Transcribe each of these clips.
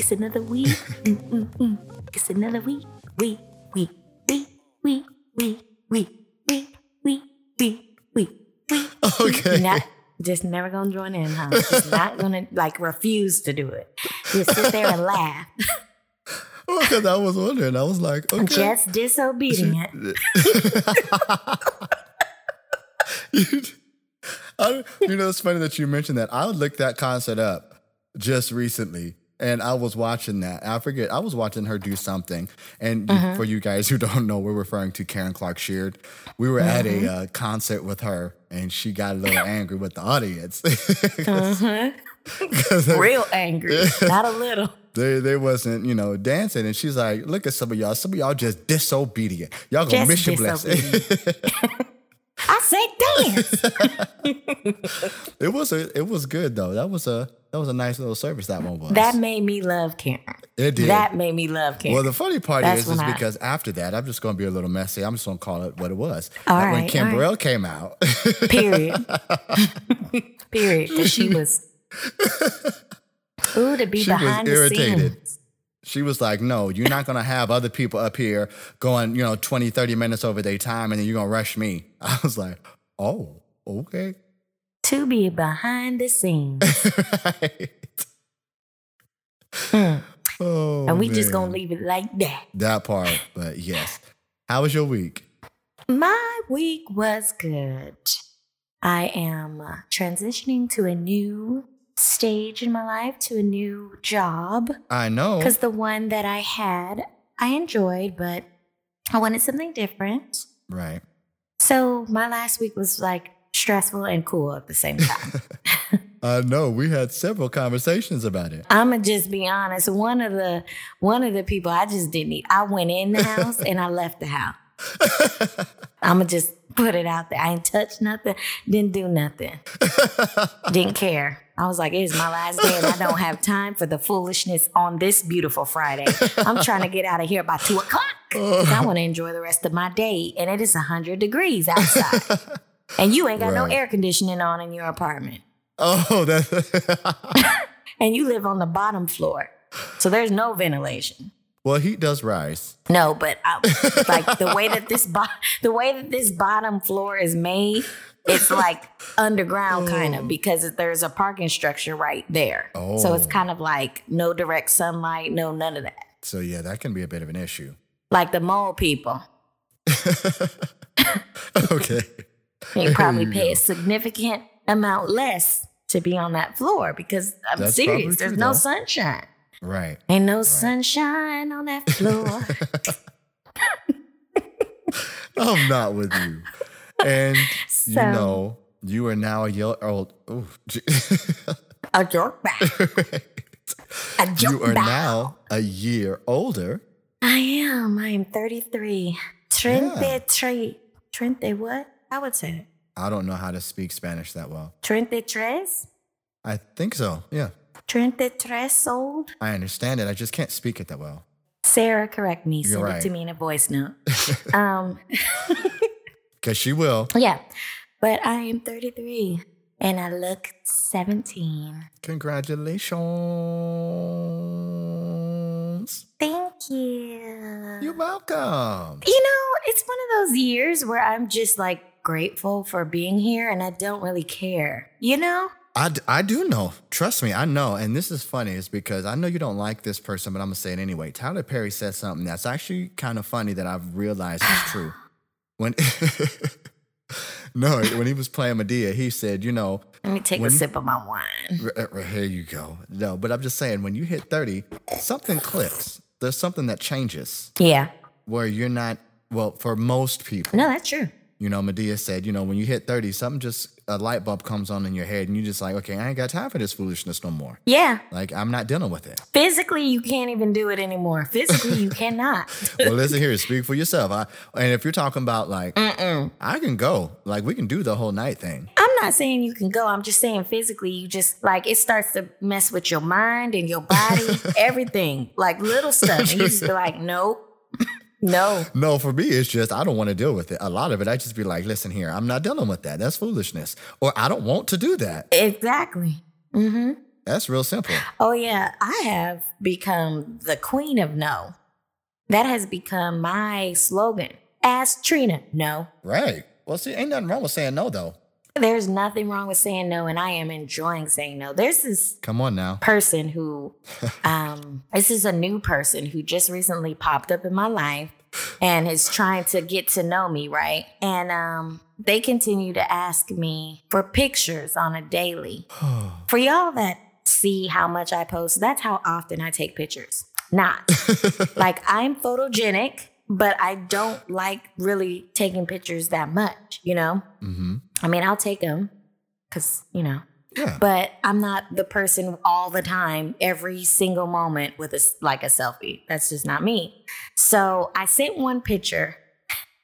It's another week. Mm-mm-mm. It's another week. Week, week, week, week, week, week, week, week, week, week, week. Okay. Not, just never gonna join in, huh? Just not gonna like refuse to do it. Just sit there and laugh. Because I was wondering. I was like, okay. Just disobedient. you, I, you know, it's funny that you mentioned that. I looked that concert up just recently. And I was watching that. I forget. I was watching her do something. And Mm-hmm. for you guys who don't know, we're referring to Karen Clark Sheard. We were at Mm-hmm. a uh, concert with her, and she got a little angry with the audience. They- Real angry, not a little. they they wasn't you know dancing, and she's like, "Look at some of y'all. Some of y'all just disobedient. Y'all gonna Just miss your blessing." I said dance. it was a it was good though. That was a that was a nice little service that one was. That made me love Karen. it did. That made me love Karen. well, the funny part That's is, is I- because after that, I'm just going to be a little messy. I'm just going to call it what it was. All when right, Kim all right. Burrell came out, Period. Period. Because she was. Ooh, to be she was behind the irritated. scenes. She was like, no, you're not going to have other people up here going, you know, 20, 30 minutes over their time and then you're going to rush me. I was like, oh, okay. To be behind the scenes. Right. Mm. Oh, and we just gonna leave it like that. That part, but yes. How was your week? My week was good. I am uh, transitioning to a new stage in my life, to a new job. I know. Because the one that I had, I enjoyed, but I wanted something different. Right. So my last week was like stressful and cool at the same time. I know. We had several conversations about it. I'ma just be honest. One of the one of the people I just didn't eat. I went in the house and I left the house. I'ma just put it out there. I ain't touched nothing, didn't do nothing. didn't care. I was like, it's my last day and I don't have time for the foolishness on this beautiful Friday. I'm trying to get out of here by two o'clock. I want to enjoy the rest of my day. And it is 100 degrees outside. And you ain't got no air conditioning on in your apartment. Oh, that. And you live on the bottom floor. So there's no ventilation. well, heat does rise. No, but I, like the way that this bo- the way that this bottom floor is made, it's like underground kind of oh. because there's a parking structure right there. Oh. So it's Oh. kind of like no direct sunlight, no none of that. So yeah, that can be a bit of an issue. Like the mole people, okay. You probably pay go. a significant amount less to be on that floor because I'm That's serious. There's no though. sunshine. Right. Ain't no sunshine on that floor. I'm not with you. And So- you know, you are now a year old. Oh, ooh, a jerk back. A jerk you are now a year older. I am. I am 33. Treinta-tres. Treinta what? I would say. I don't know how to speak Spanish that well. Treinta-tres? I think so. Yeah. Treinta-tres old? I understand it. I just can't speak it that well. Sarah, correct me. You're Send right. it to me in a voice note. um, Because she will. yeah. But I am 33 and I look 17. Congratulations. Thank you. You're welcome. You know, it's one of those years where I'm just like grateful for being here and I don't really care. You know? I, d- I do know. Trust me, I know. And this is funny, is because I know you don't like this person, but I'm going to say it anyway. Tyler Perry said something that's actually kind of funny that I've realized is true. When no, when he was playing Madea, he said, you know, Let me take a sip of my wine. r- uh, r- here you go. No, but I'm just saying, when you hit 30, something clicks. There's something that changes Yeah. where you're not, well, for most people, No, that's true. You know, Madea said, you know, when you hit 30, something just, a light bulb comes on in your head and you're just like, okay, I ain't got time for this foolishness no more. Yeah. Like, I'm not dealing with it. Physically, you can't even do it anymore. Physically, you cannot. well, listen here, speak for yourself. I, and if you're talking about like, I can go, like we can do the whole night thing. I'm not saying you can go. I'm just saying physically, you just like it starts to mess with your mind and your body, everything, like little stuff. And you just be like, nope, No. No, for me, it's just I don't want to deal with it. A lot of it, I just be like, listen here, I'm not dealing with that. That's foolishness. Or I don't want to do that. Exactly. Mm-hmm. That's real simple. Oh yeah, I have become the queen of no. That has become my slogan. Ask Trina. No. Right. Well, see, ain't nothing wrong with saying no, though. There's nothing wrong with saying no, and I am enjoying saying no. There's this Come on now. person who, um, this is a new person who just recently popped up in my life and is trying to get to know me, right? And um, they continue to ask me for pictures on a daily. for y'all that see how much I post, that's how often I take pictures. Not like I'm photogenic, but I don't like really taking pictures that much, you know? hmm I mean, I'll take them because, you know, Yeah. but I'm not the person all the time, every single moment with a, like a selfie. That's just not me. So I sent one picture,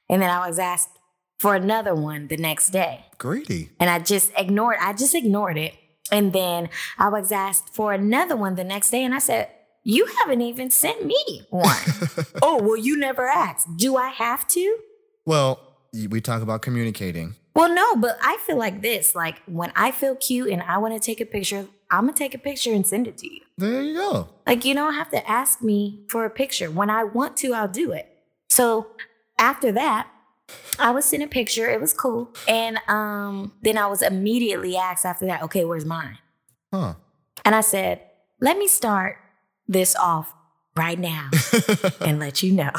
and then I was asked for another one the next day, Greedy. and I just ignored. I just ignored it, and then I was asked for another one the next day, and I said. You haven't even sent me one. oh, well, you never asked. Do I have to? Well, we talk about communicating. Well, no, but I feel like this. Like when I feel cute and I want to take a picture, I'm gonna take a picture and send it to you. There you go. Like you don't have to ask me for a picture. When I want to, I'll do it. So after that, I was sent a picture. It was cool, and um, then I was immediately asked after that, "Okay, where's mine?" Huh. And I said, "Let me start this off right now and let you know."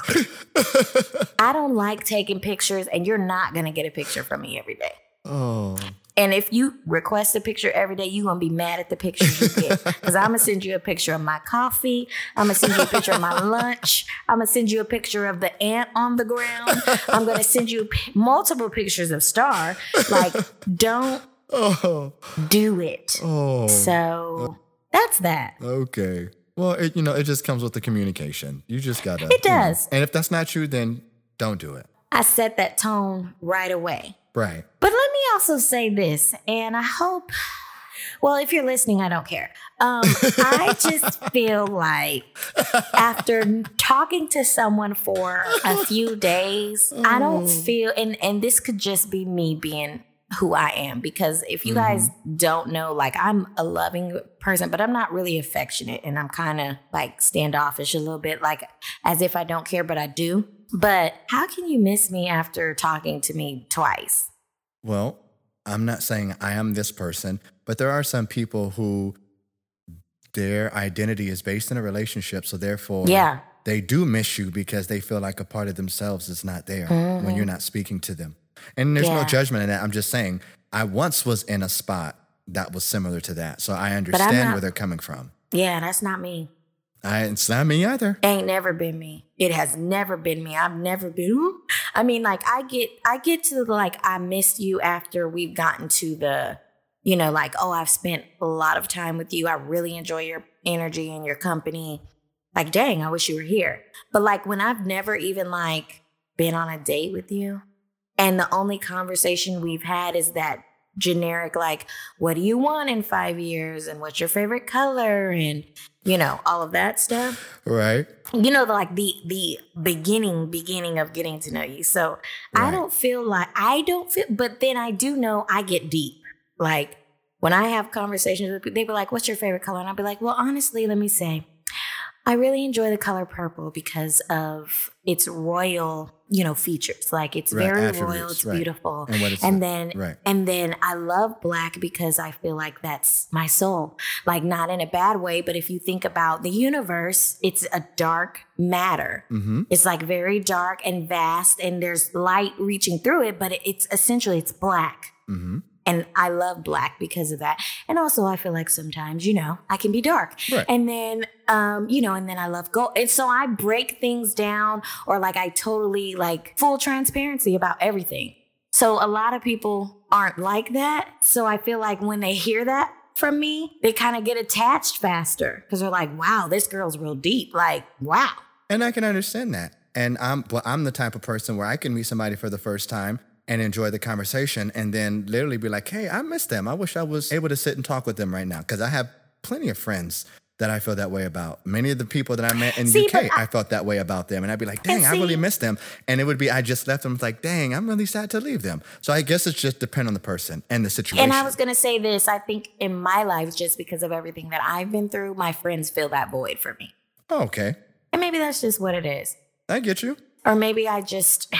I don't like taking pictures, and you're not gonna get a picture from me every day. oh. And if you request a picture every day, you're gonna be mad at the pictures you get. Because I'm gonna send you a picture of my coffee. I'm gonna send you a picture of my lunch. I'm gonna send you a picture of the ant on the ground. I'm gonna send you p- multiple pictures of Star. Like, don't Oh. do it. Oh. So that's that. Okay. Well, it, you know, it just comes with the communication. You just gotta. It you know. does. And if that's not you, then don't do it. I set that tone right away. Right. But let me also say this, and I hope, well, if you're listening, I don't care. Um, I just feel like after talking to someone for a few days, I don't feel, and, and this could just be me being who I am because if you guys mm-hmm. don't know, like I'm a loving person, but I'm not really affectionate and I'm kind of like standoffish a little bit, like as if I don't care, but I do. But how can you miss me after talking to me twice? Well, I'm not saying I am this person, but there are some people who their identity is based in a relationship. So therefore, Yeah. they do miss you because they feel like a part of themselves is not there when you're mm-hmm. not speaking to them. And there's no Mm-hmm. Judgment in that. I'm just saying, I once was in a spot that was similar to that. So I understand not- where they're coming from. Yeah, that's not me. I, it's not me either. Ain't never been me. It has never been me. I've never been. I mean, like I get, I get to the, like I missed you after we've gotten to the, you know, like oh, I've spent a lot of time with you. I really enjoy your energy and your company. Like, dang, I wish you were here. But like when I've never even like been on a date with you, and the only conversation we've had is that generic like what do you want in 5 years? And what's your favorite color? And you know all of that stuff. Right. you know like the the beginning beginning of getting to know you. So i don't feel like i don't feel but then i do know i get deep. Like when i have conversations with people they be like what's your favorite color? And i'll be like well honestly let me say i really enjoy the color purple because of its royal you know features like it's Right, very royal it's right. beautiful And what it's and then right. and then I love black because I feel like that's my soul. Like not in a bad way, but if you think about the universe, it's a dark matter. Mm-hmm. It's like very dark and vast and there's light reaching through it, but it's essentially it's black. Mm-hmm. And I love black because of that. And also I feel like sometimes, you know, I can be dark. Right. And then um, you know, and then I love gold. And so I break things down or like I totally like full transparency about everything. So a lot of people aren't like that. So I feel like when they hear that from me, they kind of get attached faster because they're like, wow, this girl's real deep. Like, wow. And I can understand that. And I'm well, I'm the type of person where I can meet somebody for the first time and enjoy the conversation and then literally be like, hey, I miss them. I wish I was able to sit and talk with them right now. Cause I have plenty of friends that I feel that way about. Many of the people that I met in the See, UK, I, I- felt that way about them. And I'd be like, dang, And I really miss them. And it would be, I just left them it's like, dang, I'm really sad to leave them. So I guess it's just depend on the person and the situation. And I was going to say this I think in my life, just because of everything that I've been through, my friends fill that void for me. oh, okay. And maybe that's just what it is. I get you. Or maybe I just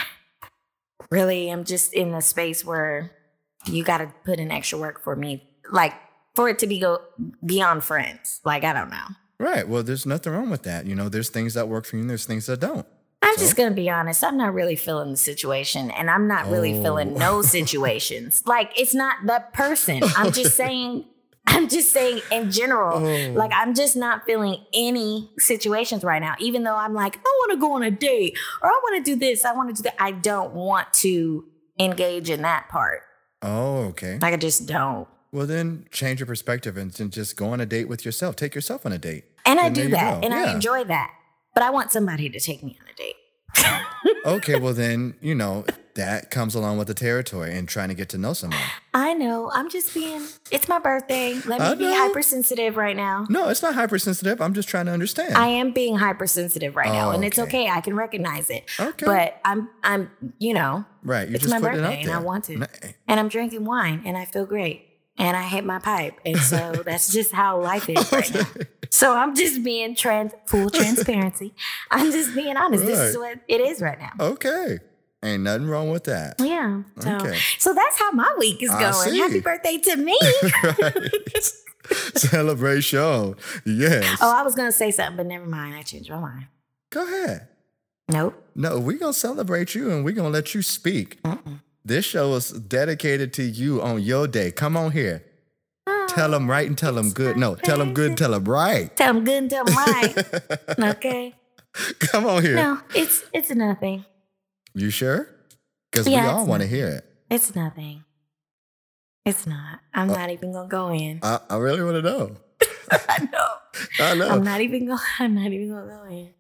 really am just in the space where you got to put in extra work for me, like for it to be go beyond friends. Like, I don't know. Right. Well, there's nothing wrong with that. You know, there's things that work for you and there's things that don't. I'm So? just gonna be honest. I'm not really feeling the situation, and I'm not really feeling Oh. no situations. like it's not that person. I'm just saying. I'm just saying in general. Oh. Like I'm just not feeling any situations right now. Even though I'm like, I want to go on a date, or I want to do this, I want to do that. I don't want to engage in that part. Oh, okay. Like I just don't. Well, then change your perspective and then just go on a date with yourself. Take yourself on a date. And I Then do that, go. and I enjoy that. But I want somebody to take me on. Okay, well, then, you know, that comes along with the territory and trying to get to know someone. I know. I'm just being. It's my birthday. Let me I be know. hypersensitive right now. No, it's not hypersensitive. I'm just trying to understand. I am being hypersensitive right now, Oh, and it's okay. okay. I can recognize it. Okay. But I'm, I'm, you know, right. You it's just my it birthday, out and I want to. And I'm drinking wine, and I feel great, and I hit my pipe, and so that's just how life is right now. So I'm just being trans, full transparency. I'm just being honest. This is what it is right now. Okay. Ain't nothing wrong with that. Yeah. So, Okay. so that's how my week is going. Happy birthday to me. Right. Celebration. Yes. oh, I was gonna say something, but never mind. I changed my mind. Go ahead. Nope. No, we're going to celebrate you and we're going to let you speak. This show is dedicated to you on your day. Come on here. Tell them right and tell them good. No, tell them good and tell them right. Tell them good and tell them right. okay. Come on here. No, it's it's nothing. You sure? Because Yeah, we all want to hear it. It's nothing. It's not. I'm not even gonna go in. I, I really want to know. I know. I know. I'm not even gonna. I'm not even gonna go in.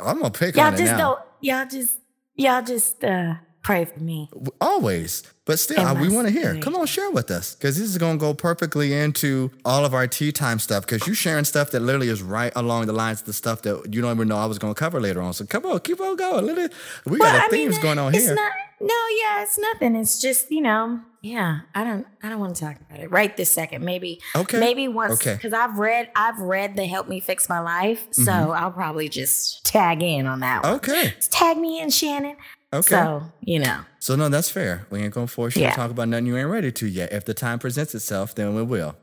I'm gonna pick Y'all on it just don't. Y'all just. Y'all just uh pray for me. Always, but still, I- we want to hear. Come on, share with us, because this is gonna go perfectly into all of our tea time stuff. Because you're sharing stuff that literally is right along the lines of the stuff that you don't even know I was gonna cover later on. So come on, keep on going. It, we got Well, a themes going on it's here. not. No, yeah, it's nothing. It's just you know. Yeah, I don't. I don't want to talk about it right this second. Maybe. Okay. Maybe once. Okay. Because I've read. I've read the Help Me Fix My Life. So Mm-hmm. I'll probably just tag in on that one. okay, Just tag me in, Shannon. Okay. So you know. So no, that's fair. We ain't gonna force you Yeah. to talk about nothing you ain't ready to yet. If the time presents itself, then we will.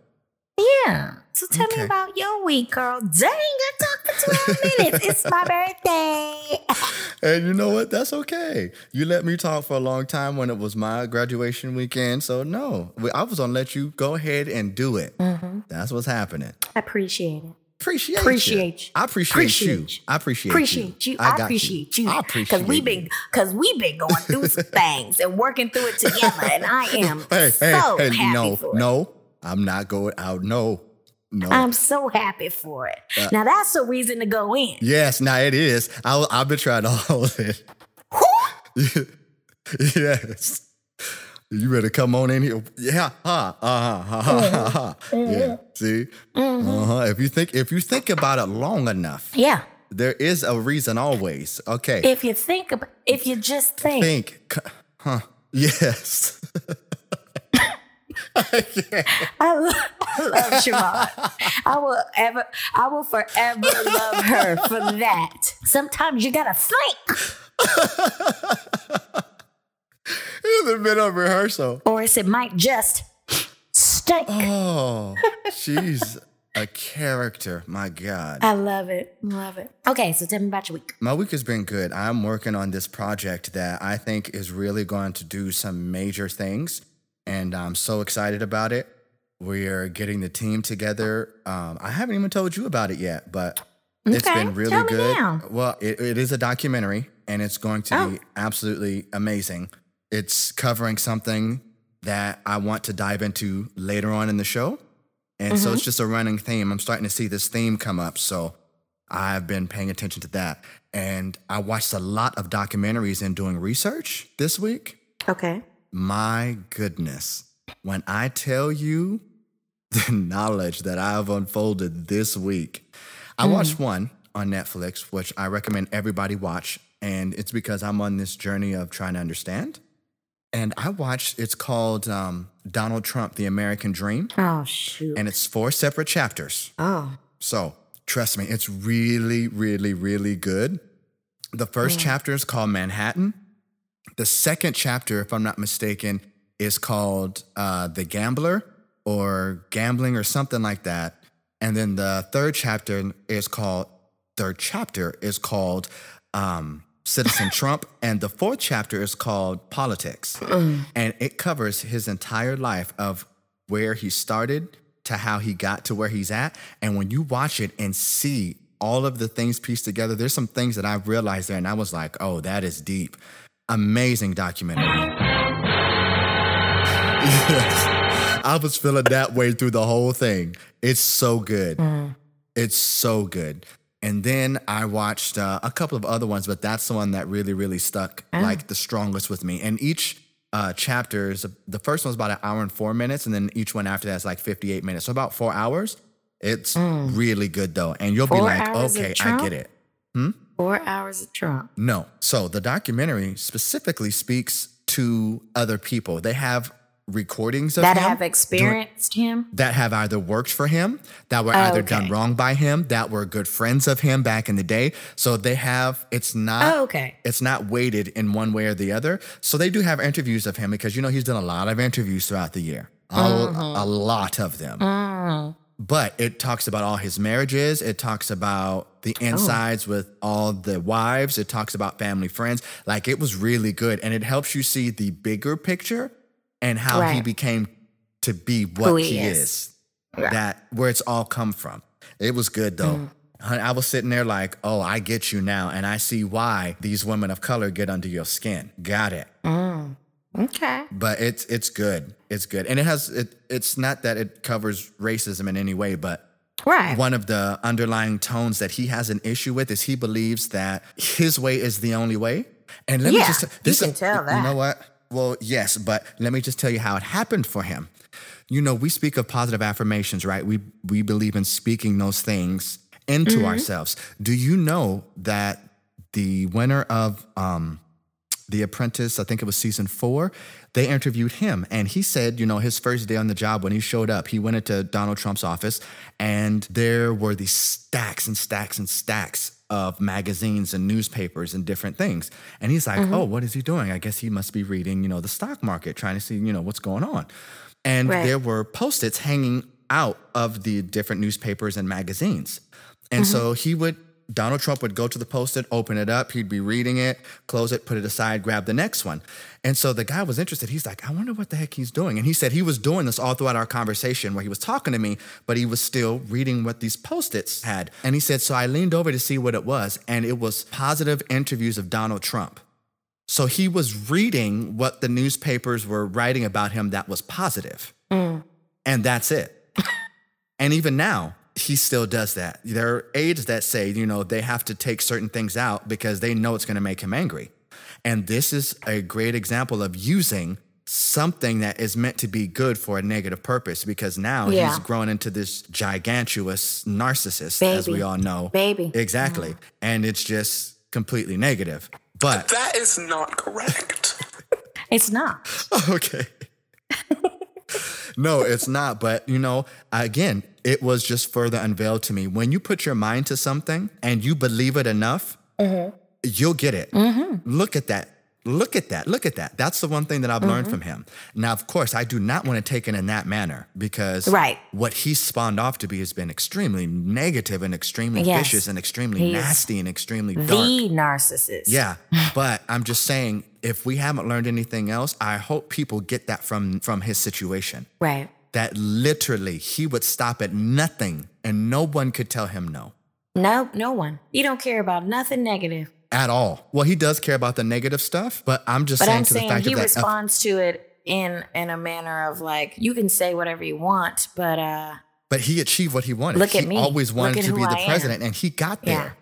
Yeah. So tell Okay. me about your week, girl. Dang, I talked for 12 minutes. It's my birthday. And you know what? That's okay. You let me talk for a long time when it was my graduation weekend. So no, I was gonna let you go ahead and do it. Mm-hmm. That's what's happening. I appreciate it. Appreciate, Appreciate you. you. I appreciate, Appreciate you. you. I appreciate, Appreciate you. I I, appreciate you. I appreciate Because we've you. been because we've been going through some things and working through it together. And I am Hey, so hey, hey, happy no, for it. no. I'm not going out. No, no. I'm so happy for it. Uh, now that's a reason to go in. yes, now it is. I, I've been trying to hold it. yes. You better come on in here. Yeah. Ha. Uh-huh. Ha, ha, ha, ha. Yeah. See? Uh-huh. If you think if you think about it long enough, Yeah. there is a reason always. Okay. If you think about if you just think, think. Huh. Yes. I love, I love Siobhan. I will ever, I will forever love her for that. Sometimes you gotta think, It's been a rehearsal. or it might just stink. Oh, she's a character. My God. I love it, love it. Okay, so tell me about your week. My week has been good. I'm working on this project that I think is really going to do some major things, and I'm so excited about it. We're getting the team together. Um, I haven't even told you about it yet, but it's been really tell me good. now. Well, it, it is a documentary, and it's going to Oh. be absolutely amazing. It's covering something that I want to dive into later on in the show. And so Mm-hmm. it's just a running theme. I'm starting to see this theme come up. So I've been paying attention to that. And I watched a lot of documentaries and doing research this week. Okay. My goodness. When I tell you the knowledge that I've unfolded this week. I watched one on Netflix, which I recommend everybody watch. And it's because I'm on this journey of trying to understand. And I watched, it's called um, Donald Trump, The American Dream. Oh shoot. And it's four separate chapters. oh. So trust me, it's really, really, really good. The first chapter is called Manhattan. The second chapter, if I'm not mistaken, is called uh, The Gambler or Gambling or something like that. And then the third chapter is called, third chapter is called um, Citizen Trump. And the fourth chapter is called Politics. Mm. And it covers his entire life of where he started to how he got to where he's at. And when you watch it and see all of the things pieced together, there's some things that I realized there, and I was like, oh, that is deep. Amazing documentary. yes. I was feeling that way through the whole thing. It's so good. Mm. It's so good. And then I watched uh, a couple of other ones, but that's the one that really, really stuck like the strongest with me. And each uh, chapter is the first one's about an hour and four minutes, and then each one after that is like 58 minutes. So about four hours. It's really good though. And you'll be like, okay, I get it. Four hours of Trump. No. So the documentary specifically speaks to other people. They have recordings of That him have doing- experienced him. that have either worked for him, that were either done wrong by him, that were good friends of him back in the day. So they have it's not Oh, okay. it's not weighted in one way or the other. So they do have interviews of him because you know he's done a lot of interviews throughout the year. A, a mm-hmm. lot of them. Mm. But it talks about all his marriages. It talks about the oh. insides with all the wives. It talks about family friends. Like it was really good. And it helps you see the bigger picture and how he became to be what Who he, he is. is. Right. That where it's all come from. It was good though. Mm. Hun- I was sitting there like, oh, I get you now. And I see why these women of color get under your skin. Got it mm. Okay. but it's it's good. It's good, and it has it. It's not that it covers racism in any way, but Right. one of the underlying tones that he has an issue with is he believes that his way is the only way. And let me Yeah, just you this can tell that. You know what? Well, yes, but let me just tell you how it happened for him. You know, we speak of positive affirmations, right? We we believe in speaking those things into Mm-hmm. ourselves. Do you know that the winner of um the Apprentice, I think it was season four, they interviewed him. And he said, you know, his first day on the job when he showed up, he went into Donald Trump's office and there were these stacks and stacks and stacks of magazines and newspapers and different things. And he's like, mm-hmm. oh, what is he doing? I guess he must be reading, you know, the stock market, trying to see, you know, what's going on. And Right. there were post-its hanging out of the different newspapers and magazines. And so mm-hmm. he would, Donald Trump would go to the post-it, open it up, he'd be reading it, close it, put it aside, grab the next one. And so the guy was interested. He's like, I wonder what the heck he's doing. And he said he was doing this all throughout our conversation where he was talking to me, but he was still reading what these post-its had. And he said, so I leaned over to see what it was, and it was positive interviews of Donald Trump. So he was reading what the newspapers were writing about him that was positive. Mm. And that's it. and even now, he still does that. There are aides that say, you know, they have to take certain things out because they know it's going to make him angry. And this is a great example of using something that is meant to be good for a negative purpose because now Yeah. he's grown into this gigantuous narcissist, as we all know. Baby. Exactly. Mm-hmm. And it's just completely negative. But That is not correct. It's not. okay. no, it's not. But, you know, again, it was just further unveiled to me. When you put your mind to something and you believe it enough, mm-hmm. you'll get it. Mm-hmm. Look at that. Look at that. Look at that. That's the one thing that I've learned mm-hmm. from him. Now, of course, I do not want to take it in that manner because Right. what he spawned off to be has been extremely negative and extremely Yes. vicious and extremely He's nasty and extremely dark. The narcissist. Yeah, but I'm just saying, if we haven't learned anything else, I hope people get that from from his situation. Right. That literally he would stop at nothing, and no one could tell him no No, no one. You don't care about nothing negative. At all. Well, he does care about the negative stuff, but I'm just But saying I'm to the saying fact he that. responds to it in in a manner of like, you can say whatever you want, but uh but he achieved what he wanted. Look at he me. always wanted to be the I am. president, and he got there.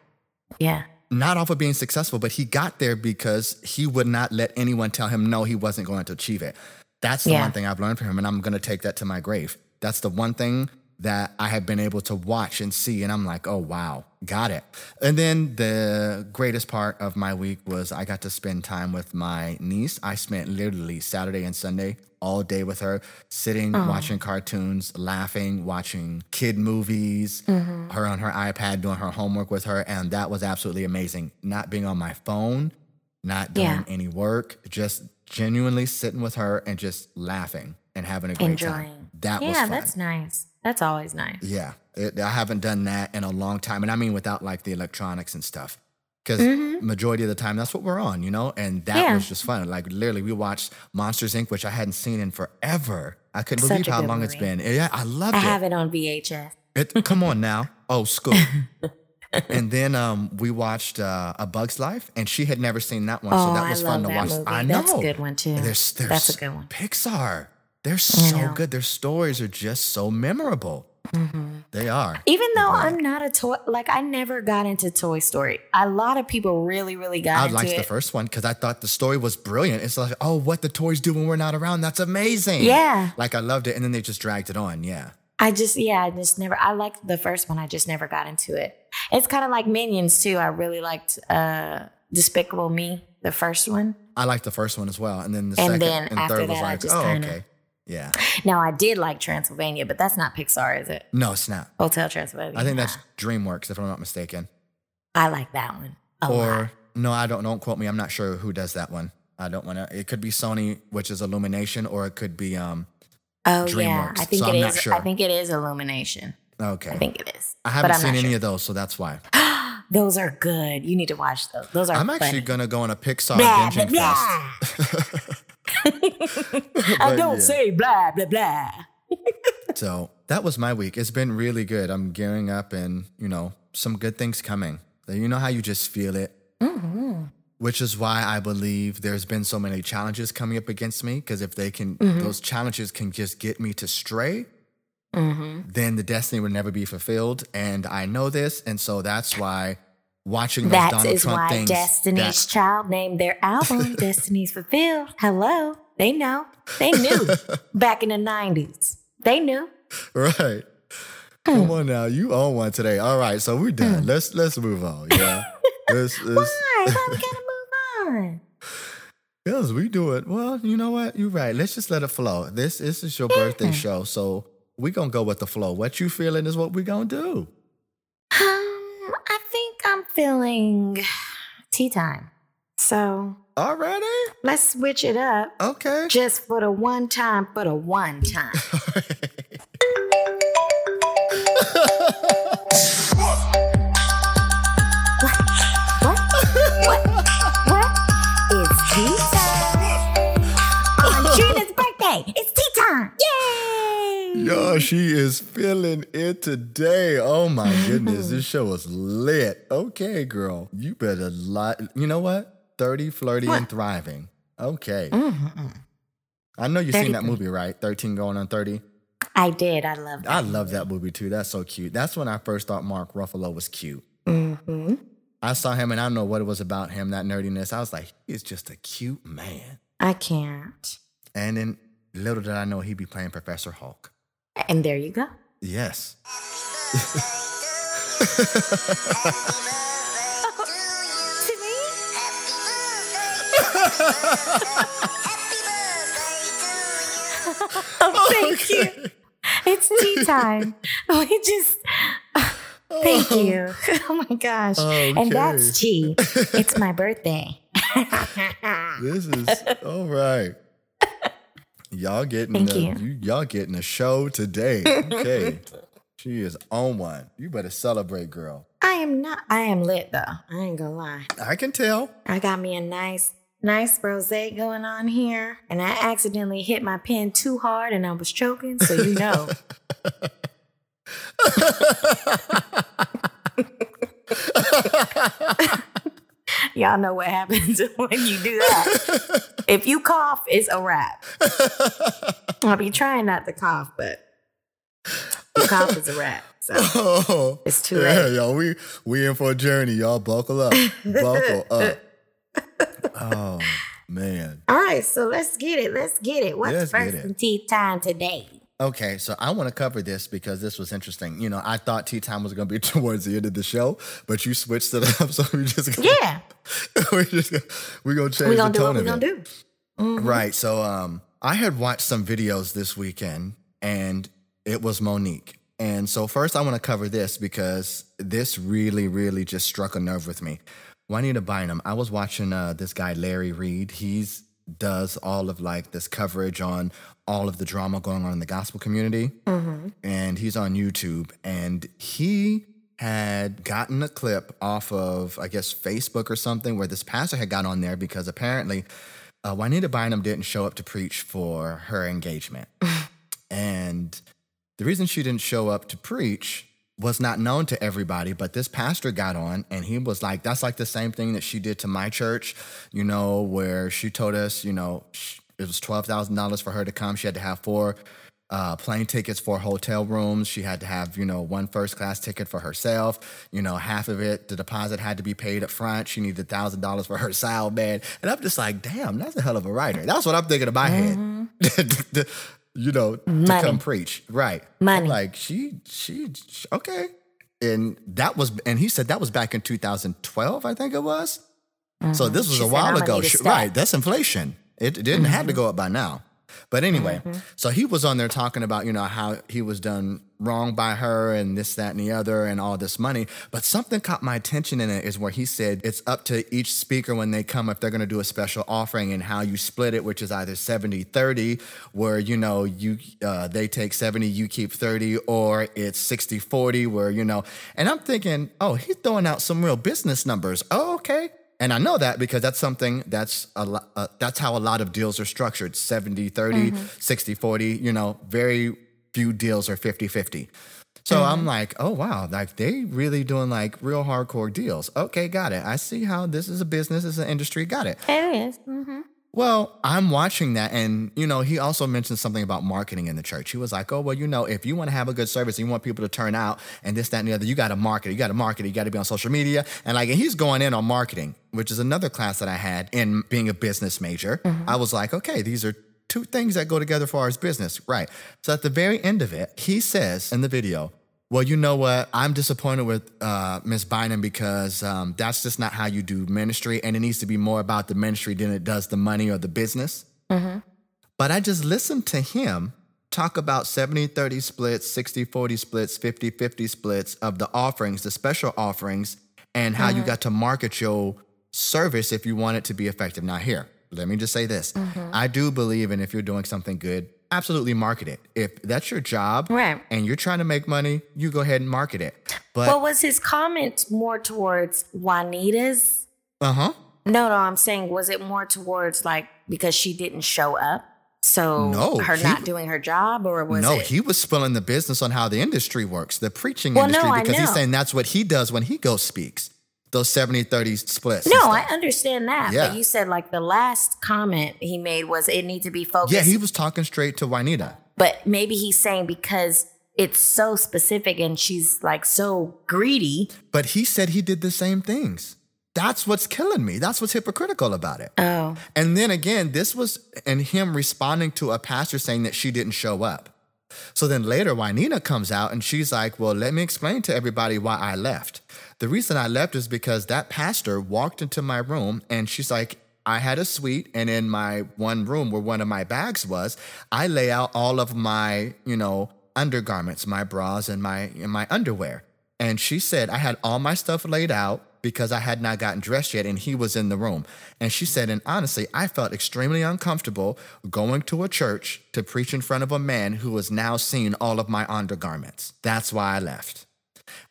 yeah. Yeah. Not off of being successful, but he got there because he would not let anyone tell him no, he wasn't going to achieve it. That's the Yeah. one thing I've learned from him, and I'm going to take that to my grave. That's the one thing that I have been able to watch and see. And I'm like, oh, wow, got it. And then the greatest part of my week was I got to spend time with my niece. I spent literally Saturday and Sunday all day with her, sitting, watching cartoons, laughing, watching kid movies, mm-hmm. her on her iPad doing her homework with her. And that was absolutely amazing. Not being on my phone, not doing Yeah. any work, just genuinely sitting with her and just laughing and having a great time. That was yeah, fun. that's nice. That's always nice. Yeah, it, I haven't done that in a long time, and I mean without like the electronics and stuff. Because majority of the time, that's what we're on, you know, and that Mm-hmm. Yeah. was just fun. Like literally, we watched Monsters Inc., which I hadn't seen in forever. I couldn't Such believe how long it's movie. been. Yeah, I loved I it. I have it on VHS. It, come on now. Oh, school. and then um, we watched uh, A Bug's Life, and she had never seen that one, so Oh, that I was love fun to watch. movie. I know That's a good one, too. There's, there's That's a good one. Pixar. They're so know. good. Their stories are just so memorable. Mm-hmm. They are. Even though I'm not a toy, like I never got into Toy Story. A lot of people really, really got it. I into liked it. the first one because I thought the story was brilliant. It's like, oh, what the toys do when we're not around. That's amazing. Yeah. Like I loved it. And then they just dragged it on. Yeah. I just, yeah, I just never, I liked the first one. I just never got into it. It's kind of like Minions too. I really liked uh Despicable Me, the first one. I liked the first one as well. And then the And second then and third was that, I like, oh, kinda- okay. Yeah. Now I did like Transylvania, but that's not Pixar, is it? No, it's not. Hotel Transylvania. I think that's DreamWorks, if I'm not mistaken. I like that one. A or lot. no, I don't. Don't quote me. I'm not sure who does that one. I don't want to. It could be Sony, which is Illumination, or it could be um. Oh yeah, I think so it I'm is. sure. I think it is Illumination. Okay. I think it is. I haven't seen any sure. of those, so that's why. Those are good. You need to watch those. Those are. I'm actually funny. gonna go on a Pixar blah, blah, fest. I don't yeah. say blah blah blah. So that was my week. It's been really good. I'm gearing up, and you know, some good things coming. You know how you just feel it. Mm-hmm. Which is why I believe there's been so many challenges coming up against me. Because if they can, Mm-hmm. those challenges can just get me to stray, Mm-hmm. then the destiny would never be fulfilled. And I know this, and so that's why watching That Donald is Trump why things. Destiny's that- Child named their album Destiny's Fulfilled. Hello, they know. They knew back in the '90s. They knew. right. Come mm. on now, you own one today. All right, so we're done. Mm. Let's let's move on. Yeah. let's, let's, Why? Why we gotta move on? Yes, we do it. Well, you know what? You're right. Let's just let it flow. This this is your birthday show, so we're gonna go with the flow. What you feeling is what we're gonna do. Think I'm feeling tea time. So Already? let's switch it up Okay. just for the one time, for the one time. Yo, she is feeling it today. Oh my goodness, this show is lit. Okay, girl, you better lot. You know what? Thirty, flirty, and thriving. Okay. I know you've seen that movie, right? Thirteen going on thirty. I did. I love that. I love that movie too. That's so cute. That's when I first thought Mark Ruffalo was cute. Mm-hmm. I saw him and I don't know what it was about him, that nerdiness. I was like, he's just a cute man. I can't. And then little did I know he'd be playing Professor Hulk. And there you go. Yes. To me? Oh, thank you. It's tea time. Oh, we just. Thank oh. you. Oh my gosh. And that's tea. It's my birthday. This is all right. Y'all getting Thank a, you. you. Y'all getting a show today. Okay. she is on one. You better celebrate, girl. I am not. I am lit though. I ain't gonna lie. I can tell. I got me a nice, nice rose going on here, and I accidentally hit my pen too hard, and I was choking. So you know. Y'all know what happens when you do that. if you cough, it's a wrap. I'll be trying not to cough, but the cough is a wrap. So Oh, It's too yeah, late. y'all. We we in for a journey, y'all. Buckle up, buckle up. Oh man, all right, so let's get it. Let's get it. What's Let's first in tea time today? Okay, so I want to cover this because this was interesting. You know, I thought tea time was going to be towards the end of the show, but you switched it up, so we just gonna, Yeah. we're just gonna, we're gonna change We're going the to do what tone of going it. to do. Right. So um I had watched some videos this weekend and it was Monique. And so first I want to cover this because this really, really just struck a nerve with me. Juanita Bynum, I was watching uh, this guy Larry Reed. He's does all of like this coverage on all of the drama going on in the gospel community. And he's on YouTube and he had gotten a clip off of, I guess, Facebook or something where this pastor had got on there because apparently uh, Juanita Bynum didn't show up to preach for her engagement. and the reason she didn't show up to preach was not known to everybody, but this pastor got on and he was like, that's like the same thing that she did to my church, you know, where she told us, you know, it was $12,000 for her to come. She had to have four uh, plane tickets for hotel rooms. She had to have, you know, one first class ticket for herself. You know, half of it, the deposit had to be paid up front. She needed thousand dollars for her sound bed. And I'm just like, damn, that's a hell of a writer. That's what I'm thinking in my head. you know, to come preach. Right. Money. I'm like, she, she, she- okay. And that was, and he said that was back in 2012, I think it was. So this was She a while ago. She- right. That's inflation. It, it didn't have to go up by now. But anyway, so he was on there talking about, you know, how he was done wrong by her and this, that, and the other and all this money. But something caught my attention in it is where he said it's up to each speaker when they come if they're going to do a special offering and how you split it, which is either 70 30, where, you know, you uh, they take 70, you keep 30, or it's 60 40, where, you know, and I'm thinking, oh, he's throwing out some real business numbers. Oh, okay. And I know that because that's something that's a lo- uh, that's how a lot of deals are structured 70 30, 60 40, you know, very few deals are 50 50. So I'm like, oh wow, like they really doing like real hardcore deals. Okay, got it. I see how this is a business, this is an industry, got it. It is. Mm-hmm. Well, I'm watching that, and you know, he also mentioned something about marketing in the church. He was like, "Oh, well, you know, if you want to have a good service, and you want people to turn out, and this, that, and the other, you got to market. You got to market. You got to be on social media." And like, and he's going in on marketing, which is another class that I had in being a business major. Mm-hmm. I was like, "Okay, these are." Two things that go together for our business, right? So at the very end of it, he says in the video, well, you know what? I'm disappointed with uh, Miss Bynum because um, that's just not how you do ministry, and it needs to be more about the ministry than it does the money or the business. But I just listened to him talk about 70 30 splits, 60 40 splits, 50 50 splits of the offerings, the special offerings, and how you got to market your service if you want it to be effective. Now, here, let me just say this I do believe in if you're doing something good, absolutely market it. If that's your job Right. and you're trying to make money, you go ahead and market it. But, what was his comment more towards Juanita's? uh huh. No, no, I'm saying, was it more towards like because she didn't show up? So No, her he- not doing her job, or was No, it? he was spilling the business on how the industry works, the preaching Well, no, industry, I because he's saying that's what he does when he goes speaks. Those 70 30 splits. no. I understand that. Yeah. But you said like the last comment he made was it need to be focused. Yeah, he was talking straight to Juanita. but maybe he's saying because it's so specific and she's like so greedy. But he said he did the same things. That's what's killing me. That's what's hypocritical about it. Oh, And then again, this was and him responding to a pastor saying that she didn't show up. So then later, Juanita comes out and she's like, Well, let me explain to everybody why I left. The reason I left is because that pastor walked into my room and she's like, I had a suite, and in my one room where one of my bags was, I lay out all of my, you know, undergarments, my bras and my and my underwear. And she said I had all my stuff laid out because I had not gotten dressed yet and he was in the room. And she said, and honestly, I felt extremely uncomfortable going to a church to preach in front of a man who has now seen all of my undergarments. That's why I left.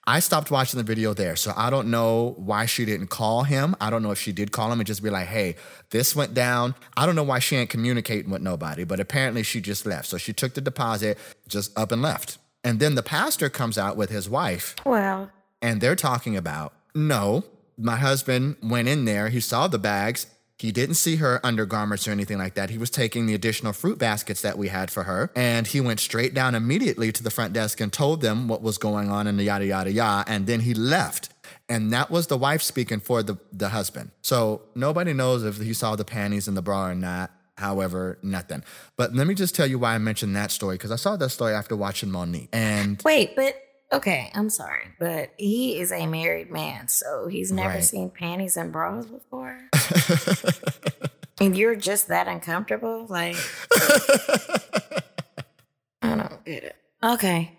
I stopped watching the video there, so I don't know why she didn't call him. I don't know if she did call him and just be like, hey, this went down. I don't know why she ain't communicating with nobody, but apparently she just left. So she took the deposit, just up and left. And then the pastor comes out with his wife well, and they're talking about no, my husband went in there, he saw the bags, he didn't see her undergarments or anything like that. He was taking the additional fruit baskets that we had for her, and he went straight down immediately to the front desk and told them what was going on and the yada yada yada, and then he left. And that was the wife speaking for the, the husband. So nobody knows if he saw the panties in the bra or not. However, nothing. But let me just tell you why I mentioned that story because I saw that story after watching Monique. And Wait, but okay, I'm sorry, but he is a married man, so he's never Right. seen panties and bras before. and you're just that uncomfortable? Like, I don't get it. Okay.